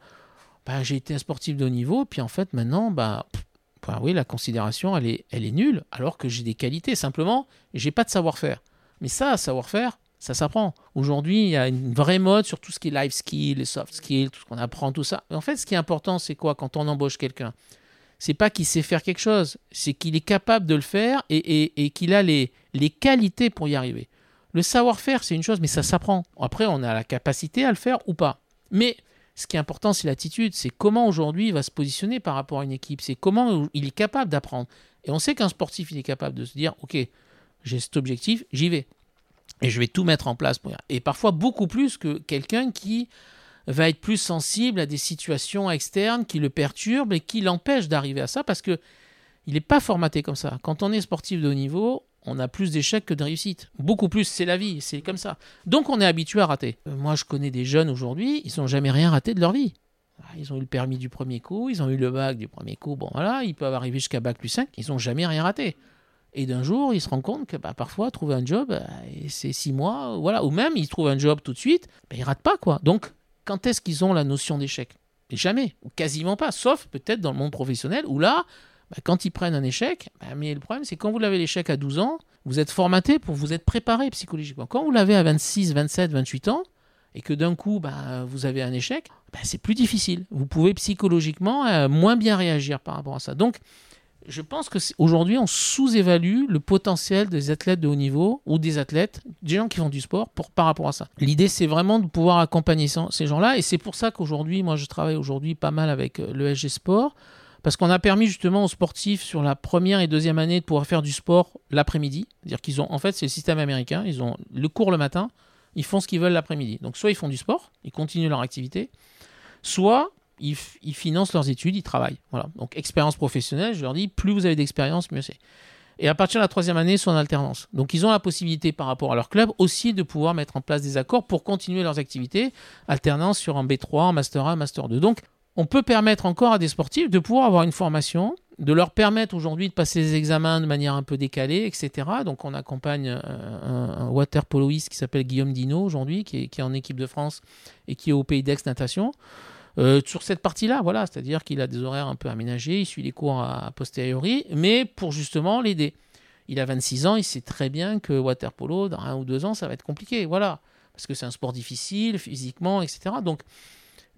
bah, j'ai été un sportif de haut niveau, puis en fait maintenant, bah, bah oui, la considération, elle est, elle est nulle, alors que j'ai des qualités. Simplement, j'ai pas de savoir-faire. Mais ça, savoir-faire, ça s'apprend. Aujourd'hui, il y a une vraie mode sur tout ce qui est life skills, les soft skills, tout ce qu'on apprend, tout ça. En fait, ce qui est important, c'est quoi quand on embauche quelqu'un? C'est pas qu'il sait faire quelque chose, c'est qu'il est capable de le faire et qu'il a les, les qualités pour y arriver. Le savoir-faire, c'est une chose, mais ça s'apprend. Après, on a la capacité à le faire ou pas. Mais ce qui est important, c'est l'attitude. C'est comment aujourd'hui il va se positionner par rapport à une équipe. C'est comment il est capable d'apprendre. Et on sait qu'un sportif, il est capable de se dire, OK, j'ai cet objectif, j'y vais. Et je vais tout mettre en place. Pour. Et parfois beaucoup plus que quelqu'un qui va être plus sensible à des situations externes qui le perturbent et qui l'empêchent d'arriver à ça parce que il n'est pas formaté comme ça. Quand on est sportif de haut niveau, on a plus d'échecs que de réussites. Beaucoup plus, c'est la vie, c'est comme ça. Donc on est habitué à rater. Euh, Moi, je connais des jeunes aujourd'hui, ils n'ont jamais rien raté de leur vie. Ah, Ils ont eu le permis du premier coup, ils ont eu le bac du premier coup. Bon, voilà, ils peuvent arriver jusqu'à bac plus 5, ils n'ont jamais rien raté. Et d'un jour, ils se rendent compte que bah, parfois, trouver un job, et c'est six mois, voilà. Ou même, ils trouvent un job tout de suite, bah, ils ratent pas, quoi. Donc, quand est-ce qu'ils ont la notion d'échec? Jamais, ou quasiment pas, sauf peut-être dans le monde professionnel, où là, bah, quand ils prennent un échec, bah, mais le problème, c'est quand vous l'avez l'échec à 12 ans, vous êtes formaté pour vous être préparé psychologiquement. Quand vous l'avez à 26, 27, 28 ans, et que d'un coup, bah, vous avez un échec, c'est plus difficile. Vous pouvez psychologiquement euh, moins bien réagir par rapport à ça. Donc, je pense que aujourd'hui, on sous-évalue le potentiel des athlètes de haut niveau ou des athlètes, des gens qui font du sport pour, par rapport à ça. L'idée, c'est vraiment de pouvoir accompagner ces ces gens-là. Et c'est pour ça qu'aujourd'hui, moi, je travaille aujourd'hui pas mal avec euh, le SG Sport. Parce qu'on a permis justement aux sportifs sur la première et deuxième année de pouvoir faire du sport l'après-midi. C'est-à-dire qu'ils ont, en fait, c'est le système américain. Ils ont le cours le matin, ils font ce qu'ils veulent l'après-midi. Donc, soit ils font du sport, ils continuent leur activité, soit ils, financent leurs études, ils travaillent. Voilà. Donc, expérience professionnelle, je leur dis, plus vous avez d'expérience, mieux c'est. Et à partir de la troisième année, ils sont en alternance. Donc, ils ont la possibilité par rapport à leur club aussi de pouvoir mettre en place des accords pour continuer leurs activités, alternance sur un B3, un Master 1, Master 2. Donc, on peut permettre encore à des sportifs de pouvoir avoir une formation, de leur permettre aujourd'hui de passer les examens de manière un peu décalée, etc. Donc on accompagne euh, un, un water poloiste qui s'appelle Guillaume Dino aujourd'hui, qui est, qui est en équipe de France et qui est au Pays d'Aix natation. Euh, sur cette partie-là, voilà, c'est-à-dire qu'il a des horaires un peu aménagés, il suit les cours à posteriori, mais pour justement l'aider. Il a 26 ans, il sait très bien que water polo, dans un ou deux ans, ça va être compliqué, voilà, parce que c'est un sport difficile, physiquement, etc. Donc,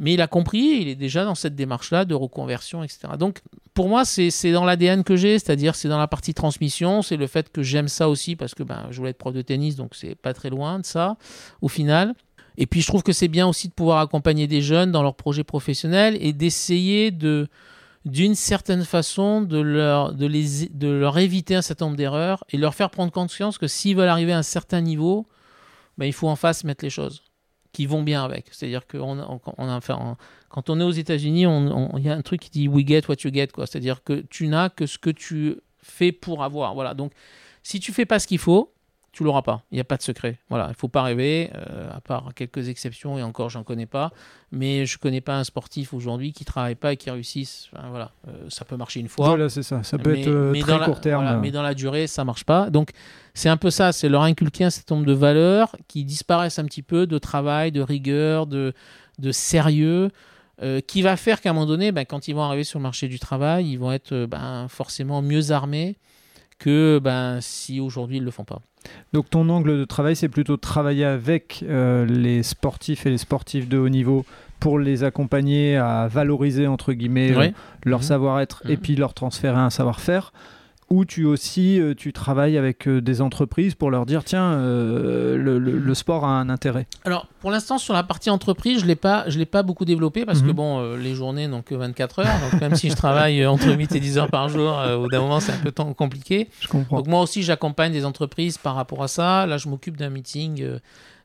mais il a compris, il est déjà dans cette démarche-là de reconversion, etc. Donc, pour moi, c'est c'est dans l'ADN que j'ai, c'est-à-dire c'est dans la partie transmission, c'est le fait que j'aime ça aussi, parce que ben, je voulais être prof de tennis, donc c'est pas très loin de ça, au final. Et puis, je trouve que c'est bien aussi de pouvoir accompagner des jeunes dans leurs projets professionnels et d'essayer de d'une certaine façon de leur, de, les, de leur éviter un certain nombre d'erreurs et leur faire prendre conscience que s'ils veulent arriver à un certain niveau, ben, il faut en face mettre les choses qui vont bien avec. C'est-à-dire que quand on est aux États-Unis, il y a un truc qui dit we get what you get. C'est-à-dire que tu n'as que ce que tu fais pour avoir. Voilà. Donc, si tu fais pas ce qu'il faut, tu l'auras pas. Il n'y a pas de secret. Voilà. Il faut pas rêver, euh, à part quelques exceptions et encore, j'en connais pas. Mais je connais pas un sportif aujourd'hui qui travaille pas et qui réussisse. Enfin, voilà. Euh, ça peut marcher une fois. Voilà, c'est ça. Ça peut Mais- être euh, mais très la- court terme. voilà, mais dans la durée, ça marche pas. Donc, c'est un peu ça. C'est leur inculquer un certain nombre de valeurs qui disparaissent un petit peu de travail, de rigueur, de, de sérieux, euh, qui va faire qu'à un moment donné, ben, quand ils vont arriver sur le marché du travail, ils vont être ben, forcément mieux armés que ben, si aujourd'hui ils le font pas. Donc ton angle de travail, c'est plutôt de travailler avec euh, les sportifs et les sportifs de haut niveau pour les accompagner à valoriser entre guillemets euh, leur Mhm. savoir-être et Mhm. puis leur transférer un savoir-faire. Ou tu aussi euh, tu travailles avec euh, des entreprises pour leur dire tiens euh, le, le- le sport a un intérêt. Alors, pour l'instant, sur la partie entreprise, je ne l'ai pas, je l'ai pas beaucoup développé parce que, Mhm. bon, euh, les journées n'ont que 24 heures. Donc, même si je travaille entre 8 et 10 heures par jour, euh, au bout d'un moment, c'est un peu temps- compliqué. Je comprends. Donc, moi aussi, j'accompagne des entreprises par rapport à ça. Là, je m'occupe d'un meeting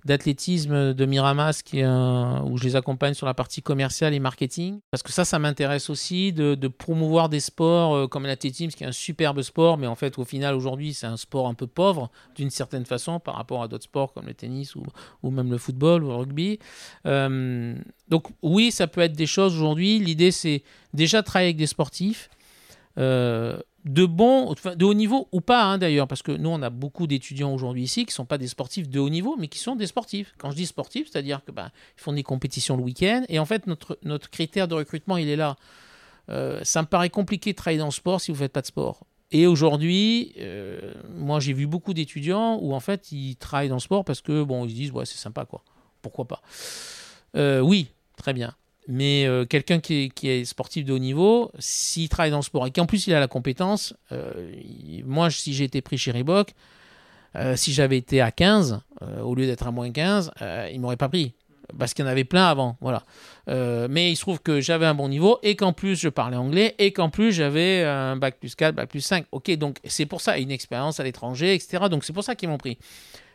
d'athlétisme de Miramas qui où je les accompagne sur la partie commerciale et marketing. Parce que ça, ça m'intéresse aussi de, promouvoir des sports euh, comme l'athlétisme, qui est un superbe sport, mais en fait, au final, aujourd'hui, c'est un sport un peu pauvre d'une certaine façon par rapport à d'autres sports comme le tennis ou, même le football ou le rugby. Euh, donc oui, ça peut être des choses aujourd'hui. L'idée, c'est déjà travailler avec des sportifs. Euh, de bons, de haut niveau ou pas hein, d'ailleurs, parce que nous on a beaucoup d'étudiants aujourd'hui ici qui ne sont pas des sportifs de haut niveau, mais qui sont des sportifs. Quand je dis sportifs, c'est-à-dire que bah, ils font des compétitions le week-end, et en fait notre, notre critère de recrutement il est là. Euh, ça me paraît compliqué de travailler dans le sport si vous ne faites pas de sport. Et aujourd'hui, euh, moi j'ai vu beaucoup d'étudiants où en fait ils travaillent dans le sport parce que bon ils se disent ouais c'est sympa quoi, pourquoi pas? Euh, oui, très bien. Mais euh, quelqu'un qui est, sportif de haut niveau, s'il travaille dans le sport et qu'en plus il a la compétence, euh, moi si j'ai été pris chez Reebok, euh, si j'avais été à 15 au lieu d'être à moins 15, il m'aurait pas pris parce qu'il y en avait plein avant, voilà. mais il se trouve que j'avais un bon niveau et qu'en plus je parlais anglais et qu'en plus j'avais un bac plus 4, bac plus 5. Ok, donc c'est pour ça, une expérience à l'étranger, etc. Donc c'est pour ça qu'ils m'ont pris.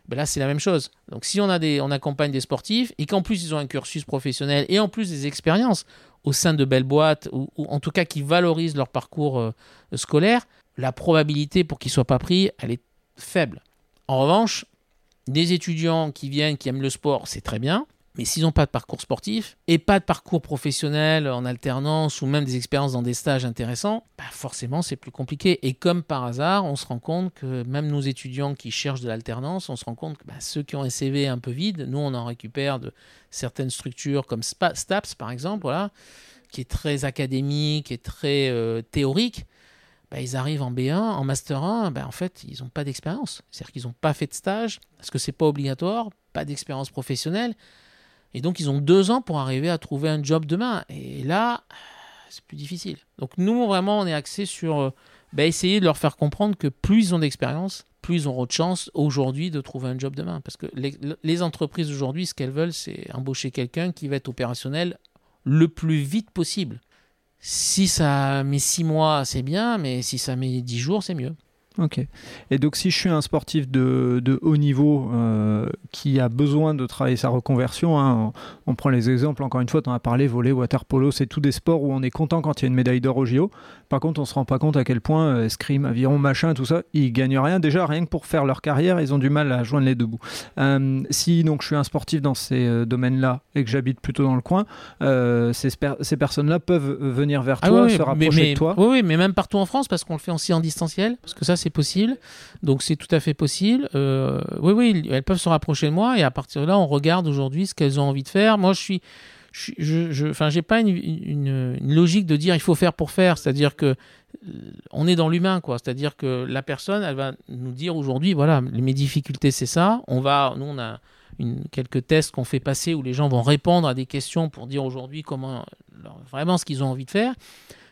Ben là c'est la même chose. Donc si on, a des, on accompagne des sportifs et qu'en plus ils ont un cursus professionnel et en plus des expériences au sein de belles boîtes ou, en tout cas qui valorisent leur parcours euh, scolaire, la probabilité pour qu'ils ne soient pas pris, elle est faible. En revanche, des étudiants qui viennent, qui aiment le sport, c'est très bien. Mais s'ils n'ont pas de parcours sportif et pas de parcours professionnel en alternance ou même des expériences dans des stages intéressants, bah forcément c'est plus compliqué. Et comme par hasard, on se rend compte que même nos étudiants qui cherchent de l'alternance, on se rend compte que bah, ceux qui ont un CV un peu vide, nous on en récupère de certaines structures comme STAPS par exemple, voilà, qui est très académique et très euh, théorique. Bah, ils arrivent en B1, en Master 1, en fait, ils n'ont pas d'expérience. C'est-à-dire qu'ils n'ont pas fait de stage, parce que c'est pas obligatoire, pas d'expérience professionnelle. Et donc, ils ont deux ans pour arriver à trouver un job demain. Et là, c'est plus difficile. Donc, nous, vraiment, on est axé sur euh, bah, essayer de leur faire comprendre que plus ils ont d'expérience, plus ils auront de chance aujourd'hui de trouver un job demain. Parce que les, entreprises aujourd'hui, ce qu'elles veulent, c'est embaucher quelqu'un qui va être opérationnel le plus vite possible. Si ça met six mois, c'est bien, mais si ça met dix jours, c'est mieux. Ok. Et donc, si je suis un sportif de, de haut niveau euh, qui a besoin de travailler sa reconversion, hein, on, prend les exemples, encore une fois, tu en as parlé, voler, water polo, c'est tous des sports où on est content quand il y a une médaille d'or au JO. Par contre, on se rend pas compte à quel point euh, escrime, aviron, machin, tout ça, ils gagnent rien. Déjà, rien que pour faire leur carrière, ils ont du mal à joindre les deux bouts. Euh, si donc je suis un sportif dans ces domaines-là et que j'habite plutôt dans le coin, ces, ces personnes-là peuvent venir vers ah toi, se rapprocher de toi. Oui, oui, mais même partout en France, parce qu'on le fait aussi en distanciel, parce que ça, possible. Donc c'est tout à fait possible. Euh, oui, oui, elles peuvent se rapprocher de moi et à partir de là, on regarde aujourd'hui ce qu'elles ont envie de faire. Moi, je suis, je, je, enfin, j'ai pas une, logique de dire il faut faire pour faire. C'est-à-dire que euh, on est dans l'humain, quoi. C'est-à-dire que la personne, elle va nous dire aujourd'hui, voilà, mes difficultés, c'est ça. On va, nous, on a quelques tests qu'on fait passer où les gens vont répondre à des questions pour dire aujourd'hui comment, vraiment ce qu'ils ont envie de faire.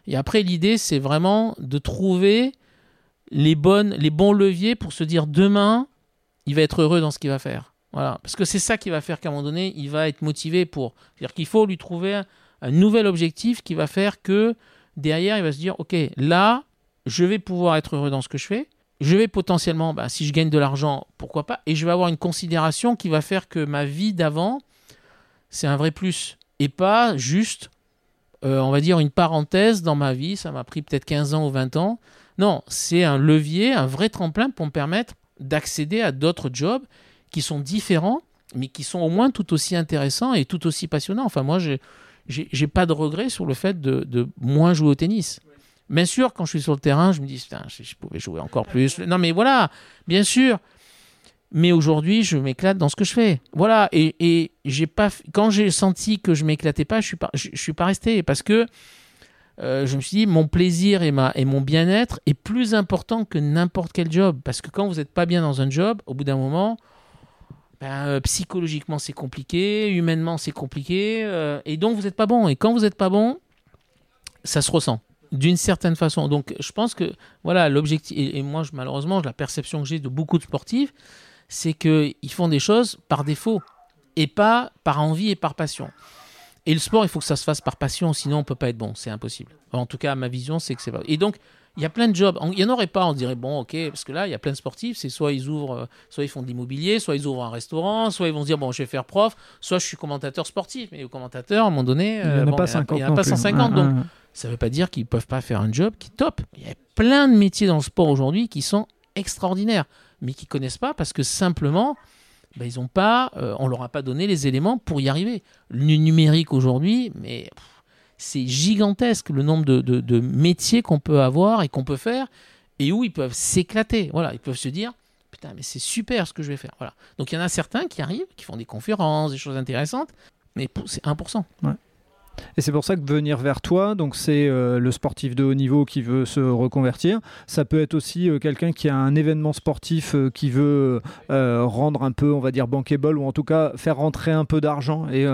Et après, l'idée, c'est vraiment de trouver les, bonnes, les bons leviers pour se dire demain, il va être heureux dans ce qu'il va faire. Voilà. Parce que c'est ça qui va faire qu'à un moment donné, il va être motivé pour. C'est-à-dire qu'il faut lui trouver un, nouvel objectif qui va faire que derrière, il va se dire Ok, là, je vais pouvoir être heureux dans ce que je fais. Je vais potentiellement, bah, si je gagne de l'argent, pourquoi pas. Et je vais avoir une considération qui va faire que ma vie d'avant, c'est un vrai plus. Et pas juste, euh, on va dire, une parenthèse dans ma vie. Ça m'a pris peut-être 15 ans ou 20 ans. Non, c'est un levier, un vrai tremplin pour me permettre d'accéder à d'autres jobs qui sont différents, mais qui sont au moins tout aussi intéressants et tout aussi passionnants. Enfin, moi, je n'ai pas de regret sur le fait de, moins jouer au tennis. Bien sûr, quand je suis sur le terrain, je me dis, putain, je, pouvais jouer encore plus. Non, mais voilà, bien sûr. Mais aujourd'hui, je m'éclate dans ce que je fais. Voilà. Et, j'ai pas, quand j'ai senti que je m'éclatais pas, je suis suis pas resté parce que euh, je me suis dit, mon plaisir et, ma, et mon bien-être est plus important que n'importe quel job. Parce que quand vous n'êtes pas bien dans un job, au bout d'un moment, ben, euh, psychologiquement c'est compliqué, humainement c'est compliqué, euh, et donc vous n'êtes pas bon. Et quand vous n'êtes pas bon, ça se ressent d'une certaine façon. Donc je pense que voilà l'objectif, et, moi je, malheureusement la perception que j'ai de beaucoup de sportifs, c'est qu'ils font des choses par défaut et pas par envie et par passion. Et le sport, il faut que ça se fasse par passion, sinon on peut pas être bon, c'est impossible. En tout cas, ma vision, c'est que c'est pas. Et donc, il y a plein de jobs. Il n'y en aurait pas, on dirait, bon, ok, parce que là, il y a plein de sportifs, c'est soit ils ouvrent, euh, soit ils font de l'immobilier, soit ils ouvrent un restaurant, soit ils vont se dire, bon, je vais faire prof, soit je suis commentateur sportif. Mais au commentateur, à un moment donné, il n'y en a pas 50. Il n'y en a pas 150. donc, ça ne veut pas dire qu'ils ne peuvent pas faire un job qui est top. Il y a plein de métiers dans le sport aujourd'hui qui sont extraordinaires, mais qui ne connaissent pas parce que simplement, ben, ils ont pas, euh, on leur a pas donné les éléments pour y arriver. Le numérique aujourd'hui, mais c'est gigantesque le nombre de, de- métiers qu'on peut avoir et qu'on peut faire et où ils peuvent s'éclater. Voilà, ils peuvent se dire putain, mais c'est super ce que je vais faire. Voilà. Donc il y en a certains qui arrivent, qui font des conférences, des choses intéressantes, mais c'est 1%. Et c'est pour ça que venir vers toi, donc c'est euh, le sportif de haut niveau qui veut se reconvertir. Ça peut être aussi euh, quelqu'un qui a un événement sportif euh, qui veut rendre un peu, on va dire, bankable ou en tout cas faire rentrer un peu d'argent. Et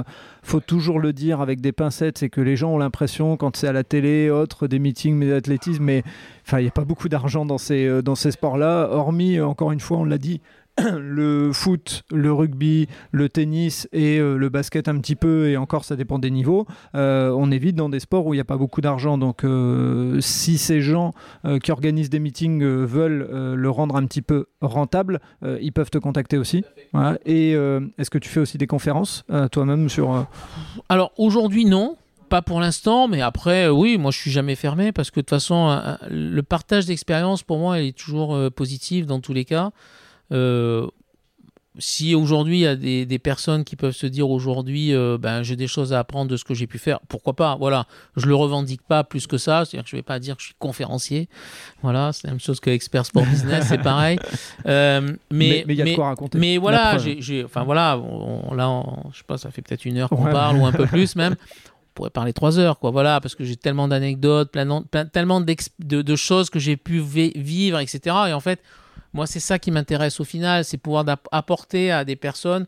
faut toujours le dire avec des pincettes, c'est que les gens ont l'impression quand c'est à la télé, autre, des meetings, des athlétisme, mais enfin il n'y a pas beaucoup d'argent dans ces, dans ces sports-là, hormis, encore une fois, on l'a dit, le foot, le rugby, le tennis et euh, le basket un petit peu, et encore ça dépend des niveaux, euh, on est vite dans des sports où il n'y a pas beaucoup d'argent. Donc euh, si ces gens qui organisent des meetings veulent le rendre un petit peu rentable, ils peuvent te contacter aussi. Voilà. Et est-ce que tu fais aussi des conférences toi-même sur... Alors aujourd'hui, non. Pas pour l'instant, mais après, oui, moi je suis jamais fermé parce que de toute façon, le partage d'expérience pour moi, il est toujours euh, positif dans tous les cas. Euh, si aujourd'hui il y a des, des personnes qui peuvent se dire aujourd'hui, euh, ben j'ai des choses à apprendre de ce que j'ai pu faire, pourquoi pas Voilà, je le revendique pas plus que ça, c'est-à-dire que je vais pas dire que je suis conférencier. Voilà, c'est la même chose que expert sport business, c'est pareil. Euh, mais mais il y a de quoi raconter. mais voilà, j'ai, enfin voilà, on, là, on- je sais pas, ça fait peut-être une heure qu'on Ouais. parle ou un peu plus même. On pourrait parler trois heures, quoi. Voilà, parce que j'ai tellement d'anecdotes, tellement de, de choses que j'ai pu vi- vivre, etc. Et en fait, moi, c'est ça qui m'intéresse au final, c'est pouvoir apporter à des personnes.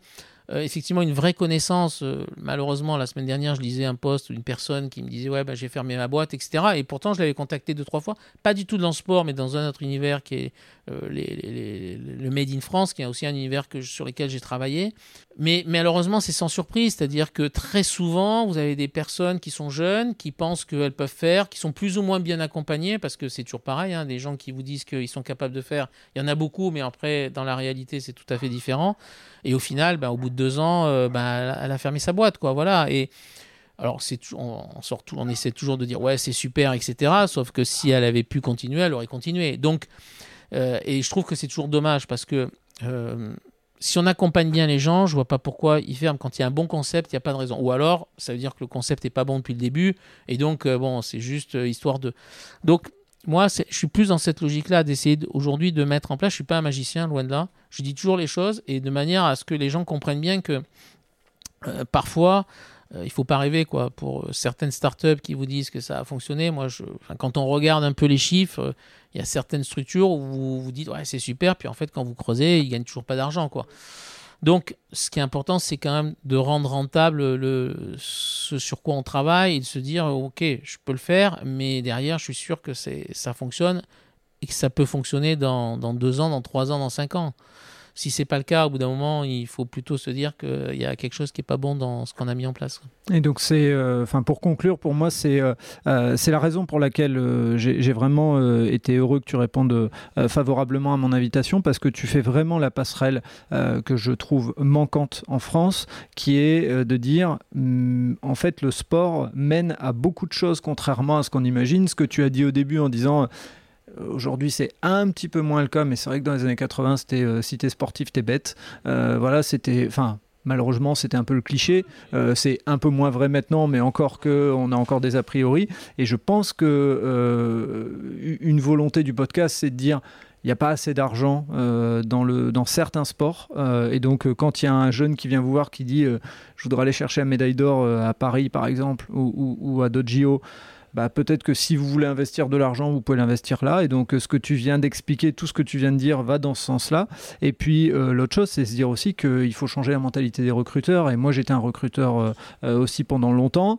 euh, effectivement, une vraie connaissance. Euh, malheureusement, la semaine dernière, je lisais un post d'une personne qui me disait Ouais, bah, j'ai fermé ma boîte, etc. Et pourtant, je l'avais contacté deux, trois fois. Pas du tout dans le sport, mais dans un autre univers qui est les- le Made in France, qui est aussi un univers sur lequel j'ai travaillé. Mais, malheureusement, c'est sans surprise. C'est-à-dire que très souvent, vous avez des personnes qui sont jeunes, qui pensent qu'elles peuvent faire, qui sont plus ou moins bien accompagnées, parce que c'est toujours pareil. hein, des gens qui vous disent qu'ils sont capables de faire, il y en a beaucoup, mais après, dans la réalité, c'est tout à fait différent. Et au final, ben, au bout de deux ans, euh, ben, elle a- fermé sa boîte. Quoi, voilà. Et. Alors, c'est on, on sort tout- on essaie toujours de dire ouais, c'est super, etc. Sauf que si elle avait pu continuer, elle aurait continué. Donc, euh, et je trouve que c'est toujours dommage parce que euh, si on accompagne bien les gens, je vois pas pourquoi ils ferment. Quand il y a un bon concept, il n'y a pas de raison. Ou alors, ça veut dire que le concept n'est pas bon depuis le début. Et donc, euh, bon, c'est juste euh, histoire de. Donc, moi, je suis plus dans cette logique-là d'essayer aujourd'hui de mettre en place. Je suis pas un magicien, loin de là. Je dis toujours les choses et de manière à ce que les gens comprennent bien que euh, parfois, euh, il faut pas rêver quoi. Pour euh, certaines startups qui vous disent que ça a fonctionné, moi, quand on regarde un peu les chiffres, euh, il y a certaines structures où vous vous dites ouais c'est super, puis en fait quand vous creusez, ils gagnent toujours pas d'argent quoi. Donc, ce qui est important, c'est quand même de rendre rentable le, ce sur quoi on travaille et de se dire, ok, je peux le faire, mais derrière, je suis sûr que ça fonctionne et que ça peut fonctionner dans, dans deux ans, dans trois ans, dans cinq ans. Si c'est pas le cas, au bout d'un moment, il faut plutôt se dire qu'il y a quelque chose qui est pas bon dans ce qu'on a mis en place. Et donc c'est, euh, pour conclure, pour moi c'est euh, euh, la raison pour laquelle j'ai vraiment été heureux que tu répondes favorablement à mon invitation parce que tu fais vraiment la passerelle que je trouve manquante en France, qui est de dire hum, en fait le sport mène à beaucoup de choses contrairement à ce qu'on imagine. Ce que tu as dit au début en disant Aujourd'hui, c'est un petit peu moins le cas, mais c'est vrai que dans les années 80, c'était euh, si t'es sportif, t'es bête. Euh, voilà, c'était. Enfin, malheureusement, c'était un peu le cliché. Euh, c'est un peu moins vrai maintenant, mais encore que on a encore des a priori. Et je pense que euh, une volonté du podcast, c'est de dire il n'y a pas assez d'argent dans, dans certains sports. Et donc, quand il y a un jeune qui vient vous voir qui dit Je voudrais aller chercher la médaille d'or à Paris, par exemple, ou, ou, ou à d'autres JO, bah, peut-être que si vous voulez investir de l'argent, vous pouvez l'investir là. Et donc, euh, ce que tu viens d'expliquer, tout ce que tu viens de dire va dans ce sens-là. Et puis, euh, l'autre chose, c'est se dire aussi qu'il faut changer la mentalité des recruteurs. Et moi, j'étais un recruteur euh, aussi pendant longtemps.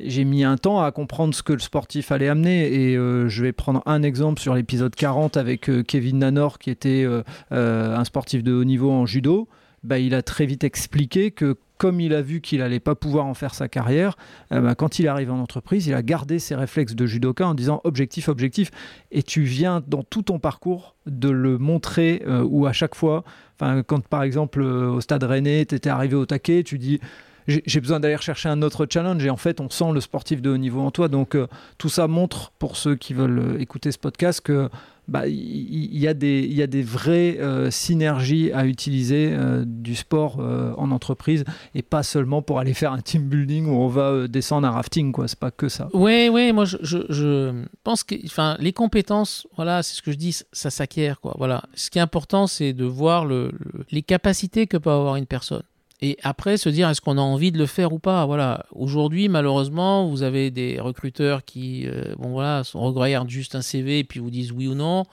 J'ai mis un temps à comprendre ce que le sportif allait amener et je vais prendre un exemple sur l'épisode 40 avec Kevin Nanor qui était un sportif de haut niveau en judo. Bah, il a très vite expliqué que comme il a vu qu'il allait pas pouvoir en faire sa carrière, euh, bah, quand il arrive en entreprise, il a gardé ses réflexes de judoka en disant objectif, objectif. Et tu viens dans tout ton parcours de le montrer euh, où à chaque fois, quand par exemple euh, au stade rennais, tu étais arrivé au taquet, tu dis j'ai besoin d'aller chercher un autre challenge et en fait on sent le sportif de haut niveau en toi donc euh, tout ça montre pour ceux qui veulent écouter ce podcast que bah, il y, a des, y a des vraies euh, synergies à utiliser du sport en entreprise et pas seulement pour aller faire un team building où on va descendre un rafting quoi. C'est pas que ça. Oui oui moi je, je, pense que enfin les compétences voilà c'est ce que je dis ça s'acquiert quoi. Voilà. Ce qui est important c'est de voir le, les capacités que peut avoir une personne et après se dire est-ce qu'on a envie de le faire ou pas? Voilà. Aujourd'hui, malheureusement, vous avez des recruteurs qui, euh, bon voilà, regardent juste un CV et puis vous disent oui ou non,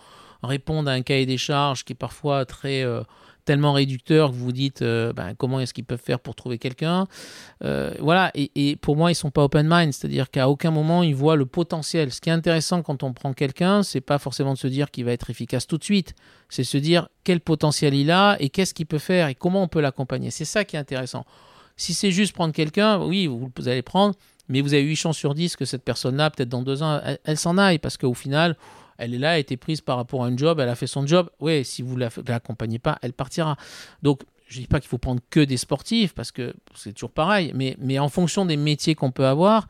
répondent à un cahier des charges qui est parfois très euh, tellement réducteur que vous dites euh, ben, comment est-ce qu'ils peuvent faire pour trouver quelqu'un? Euh, voilà, et, pour moi, ils sont pas open mind, c'est-à-dire qu'à aucun moment ils voient le potentiel. Ce qui est intéressant quand on prend quelqu'un, c'est pas forcément de se dire qu'il va être efficace tout de suite, c'est se dire quel potentiel il a et qu'est-ce qu'il peut faire et comment on peut l'accompagner. C'est ça qui est intéressant. Si c'est juste prendre quelqu'un, oui, vous, allez prendre, mais vous avez 8 chances sur 10 que cette personne-là, peut-être dans deux ans, elle s'en aille, parce qu'au final, elle est là, elle a été prise par rapport à un job, elle a fait son job. Oui, si vous ne l'accompagnez pas, elle partira. Donc, je ne dis pas qu'il faut prendre que des sportifs, parce que c'est toujours pareil, mais, mais en fonction des métiers qu'on peut avoir,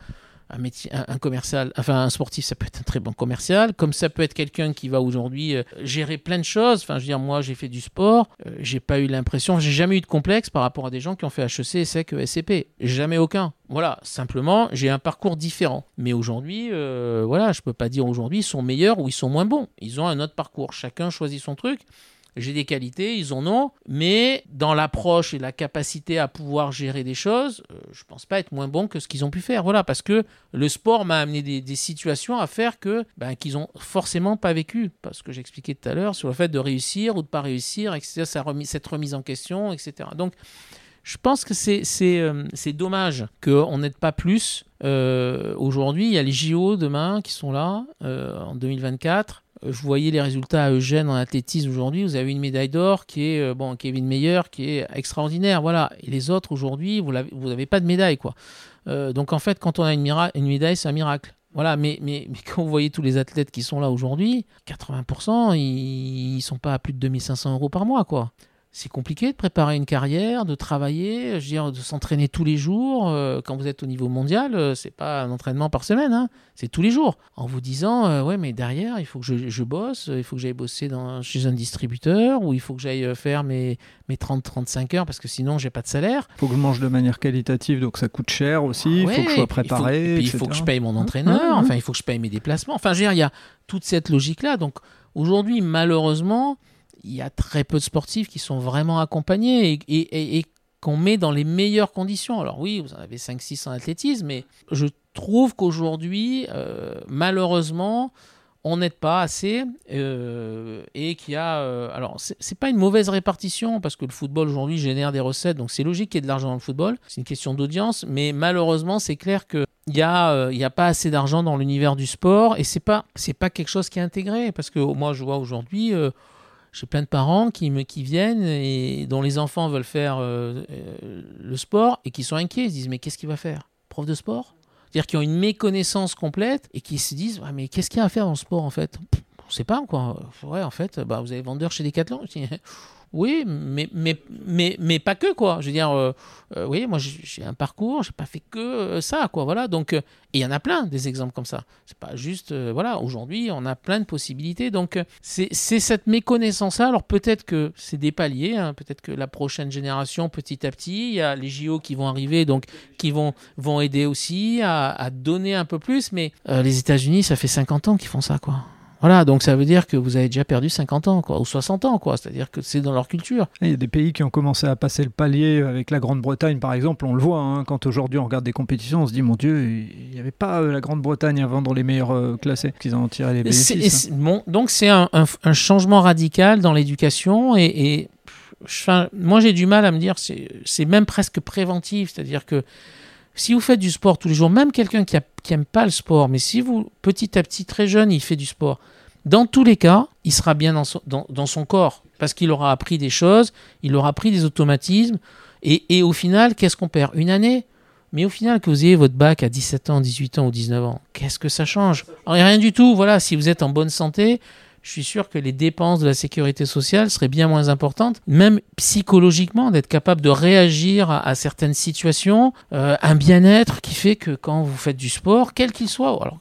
un, métier, un, commercial, enfin un sportif, ça peut être un très bon commercial, comme ça peut être quelqu'un qui va aujourd'hui euh, gérer plein de choses. Enfin, je veux dire, moi, j'ai fait du sport, euh, j'ai pas eu l'impression, j'ai jamais eu de complexe par rapport à des gens qui ont fait HEC, SEC, SCP, jamais aucun. Voilà, simplement, j'ai un parcours différent. Mais aujourd'hui, euh, voilà, je peux pas dire aujourd'hui ils sont meilleurs ou ils sont moins bons. Ils ont un autre parcours. Chacun choisit son truc. J'ai des qualités, ils en ont, mais dans l'approche et la capacité à pouvoir gérer des choses, je euh, je pense pas être moins bon que ce qu'ils ont pu faire. Voilà, parce que le sport m'a amené des, situations à faire que ben, qu'ils ont forcément pas vécu, parce que j'expliquais tout à l'heure sur le fait de réussir ou de pas réussir, etc. Cette remise en question, etc. Donc je pense que c'est euh, dommage qu'on n'aide pas plus. Euh, aujourd'hui, il y a les JO demain qui sont là en 2024 je voyais les résultats à Eugène en athlétisme aujourd'hui. Vous avez une médaille d'or qui est, euh, bon, Kevin Meyer, qui est extraordinaire. Voilà. Et les autres aujourd'hui, vous n'avez pas de médaille, quoi. Euh, donc en fait, quand on a une, une médaille, c'est un miracle. Voilà, mais, mais, quand vous voyez tous les athlètes qui sont là aujourd'hui, 80%, ils, ne sont pas à plus de 2500 euros par mois, quoi c'est compliqué de préparer une carrière, de travailler, je veux dire, de s'entraîner tous les jours. Euh, quand vous êtes au niveau mondial, euh, c'est pas un entraînement par semaine, hein, c'est tous les jours. En vous disant, euh, ouais, mais derrière, il faut que je, bosse, il faut que j'aille bosser dans, chez un distributeur, ou il faut que j'aille faire mes, mes 30-35 heures parce que sinon, j'ai pas de salaire. Il faut que je mange de manière qualitative, donc ça coûte cher aussi. il faut que je sois préparé. Il faut, il faut que je paye mon entraîneur, enfin, il faut que je paye mes déplacements. Enfin, je veux dire, il y a toute cette logique-là. Donc aujourd'hui, malheureusement, il y a très peu de sportifs qui sont vraiment accompagnés et, qu'on met dans les meilleures conditions. Alors oui, vous en avez 5-6 en athlétisme, mais je trouve qu'aujourd'hui, euh, malheureusement, on n'aide pas assez euh, et qu'il y a... Euh, alors, c'est pas une mauvaise répartition parce que le football aujourd'hui génère des recettes, donc c'est logique qu'il y ait de l'argent dans le football, c'est une question d'audience, mais malheureusement, c'est clair qu'il n'y a, il y a pas assez d'argent dans l'univers du sport et c'est pas, pas quelque chose qui est intégré parce que moi, je vois aujourd'hui j'ai plein de parents qui, me, qui viennent et dont les enfants veulent faire euh, euh, le sport et qui sont inquiets. Ils se disent Mais qu'est-ce qu'il va faire? Prof de sport? C'est-à-dire qu'ils ont une méconnaissance complète et qui se disent Mais qu'est-ce qu'il y a à faire dans le sport en fait? On ne sait pas quoi. Ouais, en fait, bah, vous avez vendeur chez Decathlon. Oui, mais, mais, mais, mais pas que, quoi. Je veux dire, euh, euh, oui, moi j'ai un parcours, j'ai pas fait que euh, ça, quoi. Voilà. Donc, et il y en a plein des exemples comme ça. C'est pas juste, voilà, aujourd'hui on a plein de possibilités. Donc, c'est cette méconnaissance-là. Alors, peut-être que c'est des paliers, hein. peut-être que la prochaine génération, petit à petit, il y a les JO qui vont arriver, donc qui vont, vont aider aussi à, à donner un peu plus. Mais les États-Unis, ça fait 50 ans qu'ils font ça, quoi. Voilà, donc ça veut dire que vous avez déjà perdu 50 ans, quoi, ou 60 ans, quoi. C'est-à-dire que c'est dans leur culture. Il y a des pays qui ont commencé à passer le palier avec la Grande-Bretagne, par exemple. On le voit, hein, quand aujourd'hui on regarde des compétitions, on se dit, mon Dieu, il n'y avait pas euh, la Grande-Bretagne à vendre les meilleurs euh, classés, qu'ils en tiré les bénéfices. Hein. bon, donc c'est un, changement radical dans l'éducation et, moi j'ai du mal à me dire, c'est même presque préventif, c'est-à-dire que si vous faites du sport tous les jours, même quelqu'un qui n'aime pas le sport, mais si vous, petit à petit, très jeune, il fait du sport, dans tous les cas, il sera bien dans son, corps, parce qu'il aura appris des choses, il aura appris des automatismes, et au final, qu'est-ce qu'on perd? Une année? Mais au final, que vous ayez votre bac à 17 ans, 18 ans ou 19 ans, qu'est-ce que ça change? Rien du tout, voilà, si vous êtes en bonne santé, je suis sûr que les dépenses de la sécurité sociale seraient bien moins importantes, même psychologiquement, d'être capable de réagir à, certaines situations, euh, un bien-être qui fait que quand vous faites du sport, quel qu'il soit, alors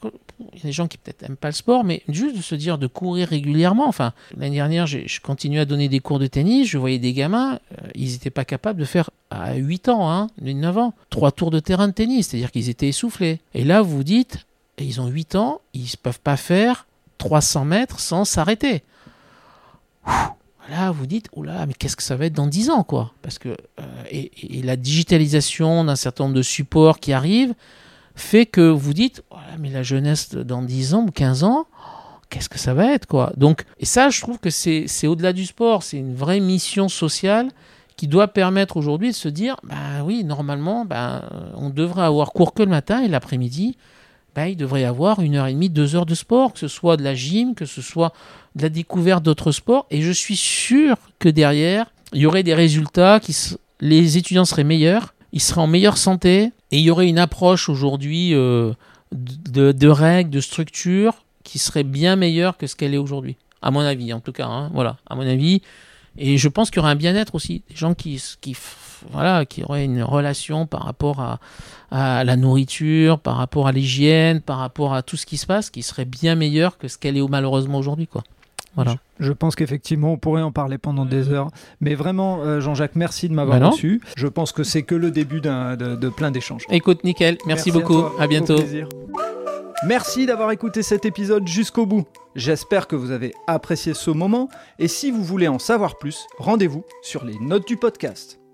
il y a des gens qui peut-être n'aiment pas le sport, mais juste de se dire de courir régulièrement. Enfin, l'année dernière, je continuais à donner des cours de tennis, je voyais des gamins, euh, ils n'étaient pas capables de faire à 8 ans, hein, 9 ans, trois tours de terrain de tennis, c'est-à-dire qu'ils étaient essoufflés. Et là, vous vous dites, ils ont 8 ans, ils ne peuvent pas faire 300 mètres sans s'arrêter. Là, vous dites, oh là, mais qu'est-ce que ça va être dans 10 ans, quoi? Parce que euh, et, la digitalisation d'un certain nombre de supports qui arrivent fait que vous dites, oh mais la jeunesse dans 10 ans ou 15 ans, qu'est-ce que ça va être, quoi? Donc, et ça, je trouve que c'est au-delà du sport, c'est une vraie mission sociale qui doit permettre aujourd'hui de se dire, ben oui, normalement, ben, on devrait avoir cours que le matin et l'après-midi, ben, il devrait y avoir une heure et demie, deux heures de sport, que ce soit de la gym, que ce soit de la découverte d'autres sports. Et je suis sûr que derrière, il y aurait des résultats, qui les étudiants seraient meilleurs, ils seraient en meilleure santé, et il y aurait une approche aujourd'hui euh, de, règles, de structures qui serait bien meilleure que ce qu'elle est aujourd'hui. À mon avis, en tout cas. Hein, voilà, à mon avis. Et je pense qu'il y aurait un bien-être aussi. Des gens qui, qui, voilà, qui auraient une relation par rapport à, à la nourriture, par rapport à l'hygiène, par rapport à tout ce qui se passe, qui serait bien meilleur que ce qu'elle est malheureusement aujourd'hui. quoi. Voilà. Je, pense qu'effectivement, on pourrait en parler pendant des heures. Mais vraiment, euh, Jean-Jacques, merci de m'avoir bah reçu. Je pense que c'est que le début de, de, plein d'échanges. Écoute, nickel. Merci, beaucoup. À, à bientôt. Merci d'avoir écouté cet épisode jusqu'au bout. J'espère que vous avez apprécié ce moment. Et si vous voulez en savoir plus, rendez-vous sur les notes du podcast.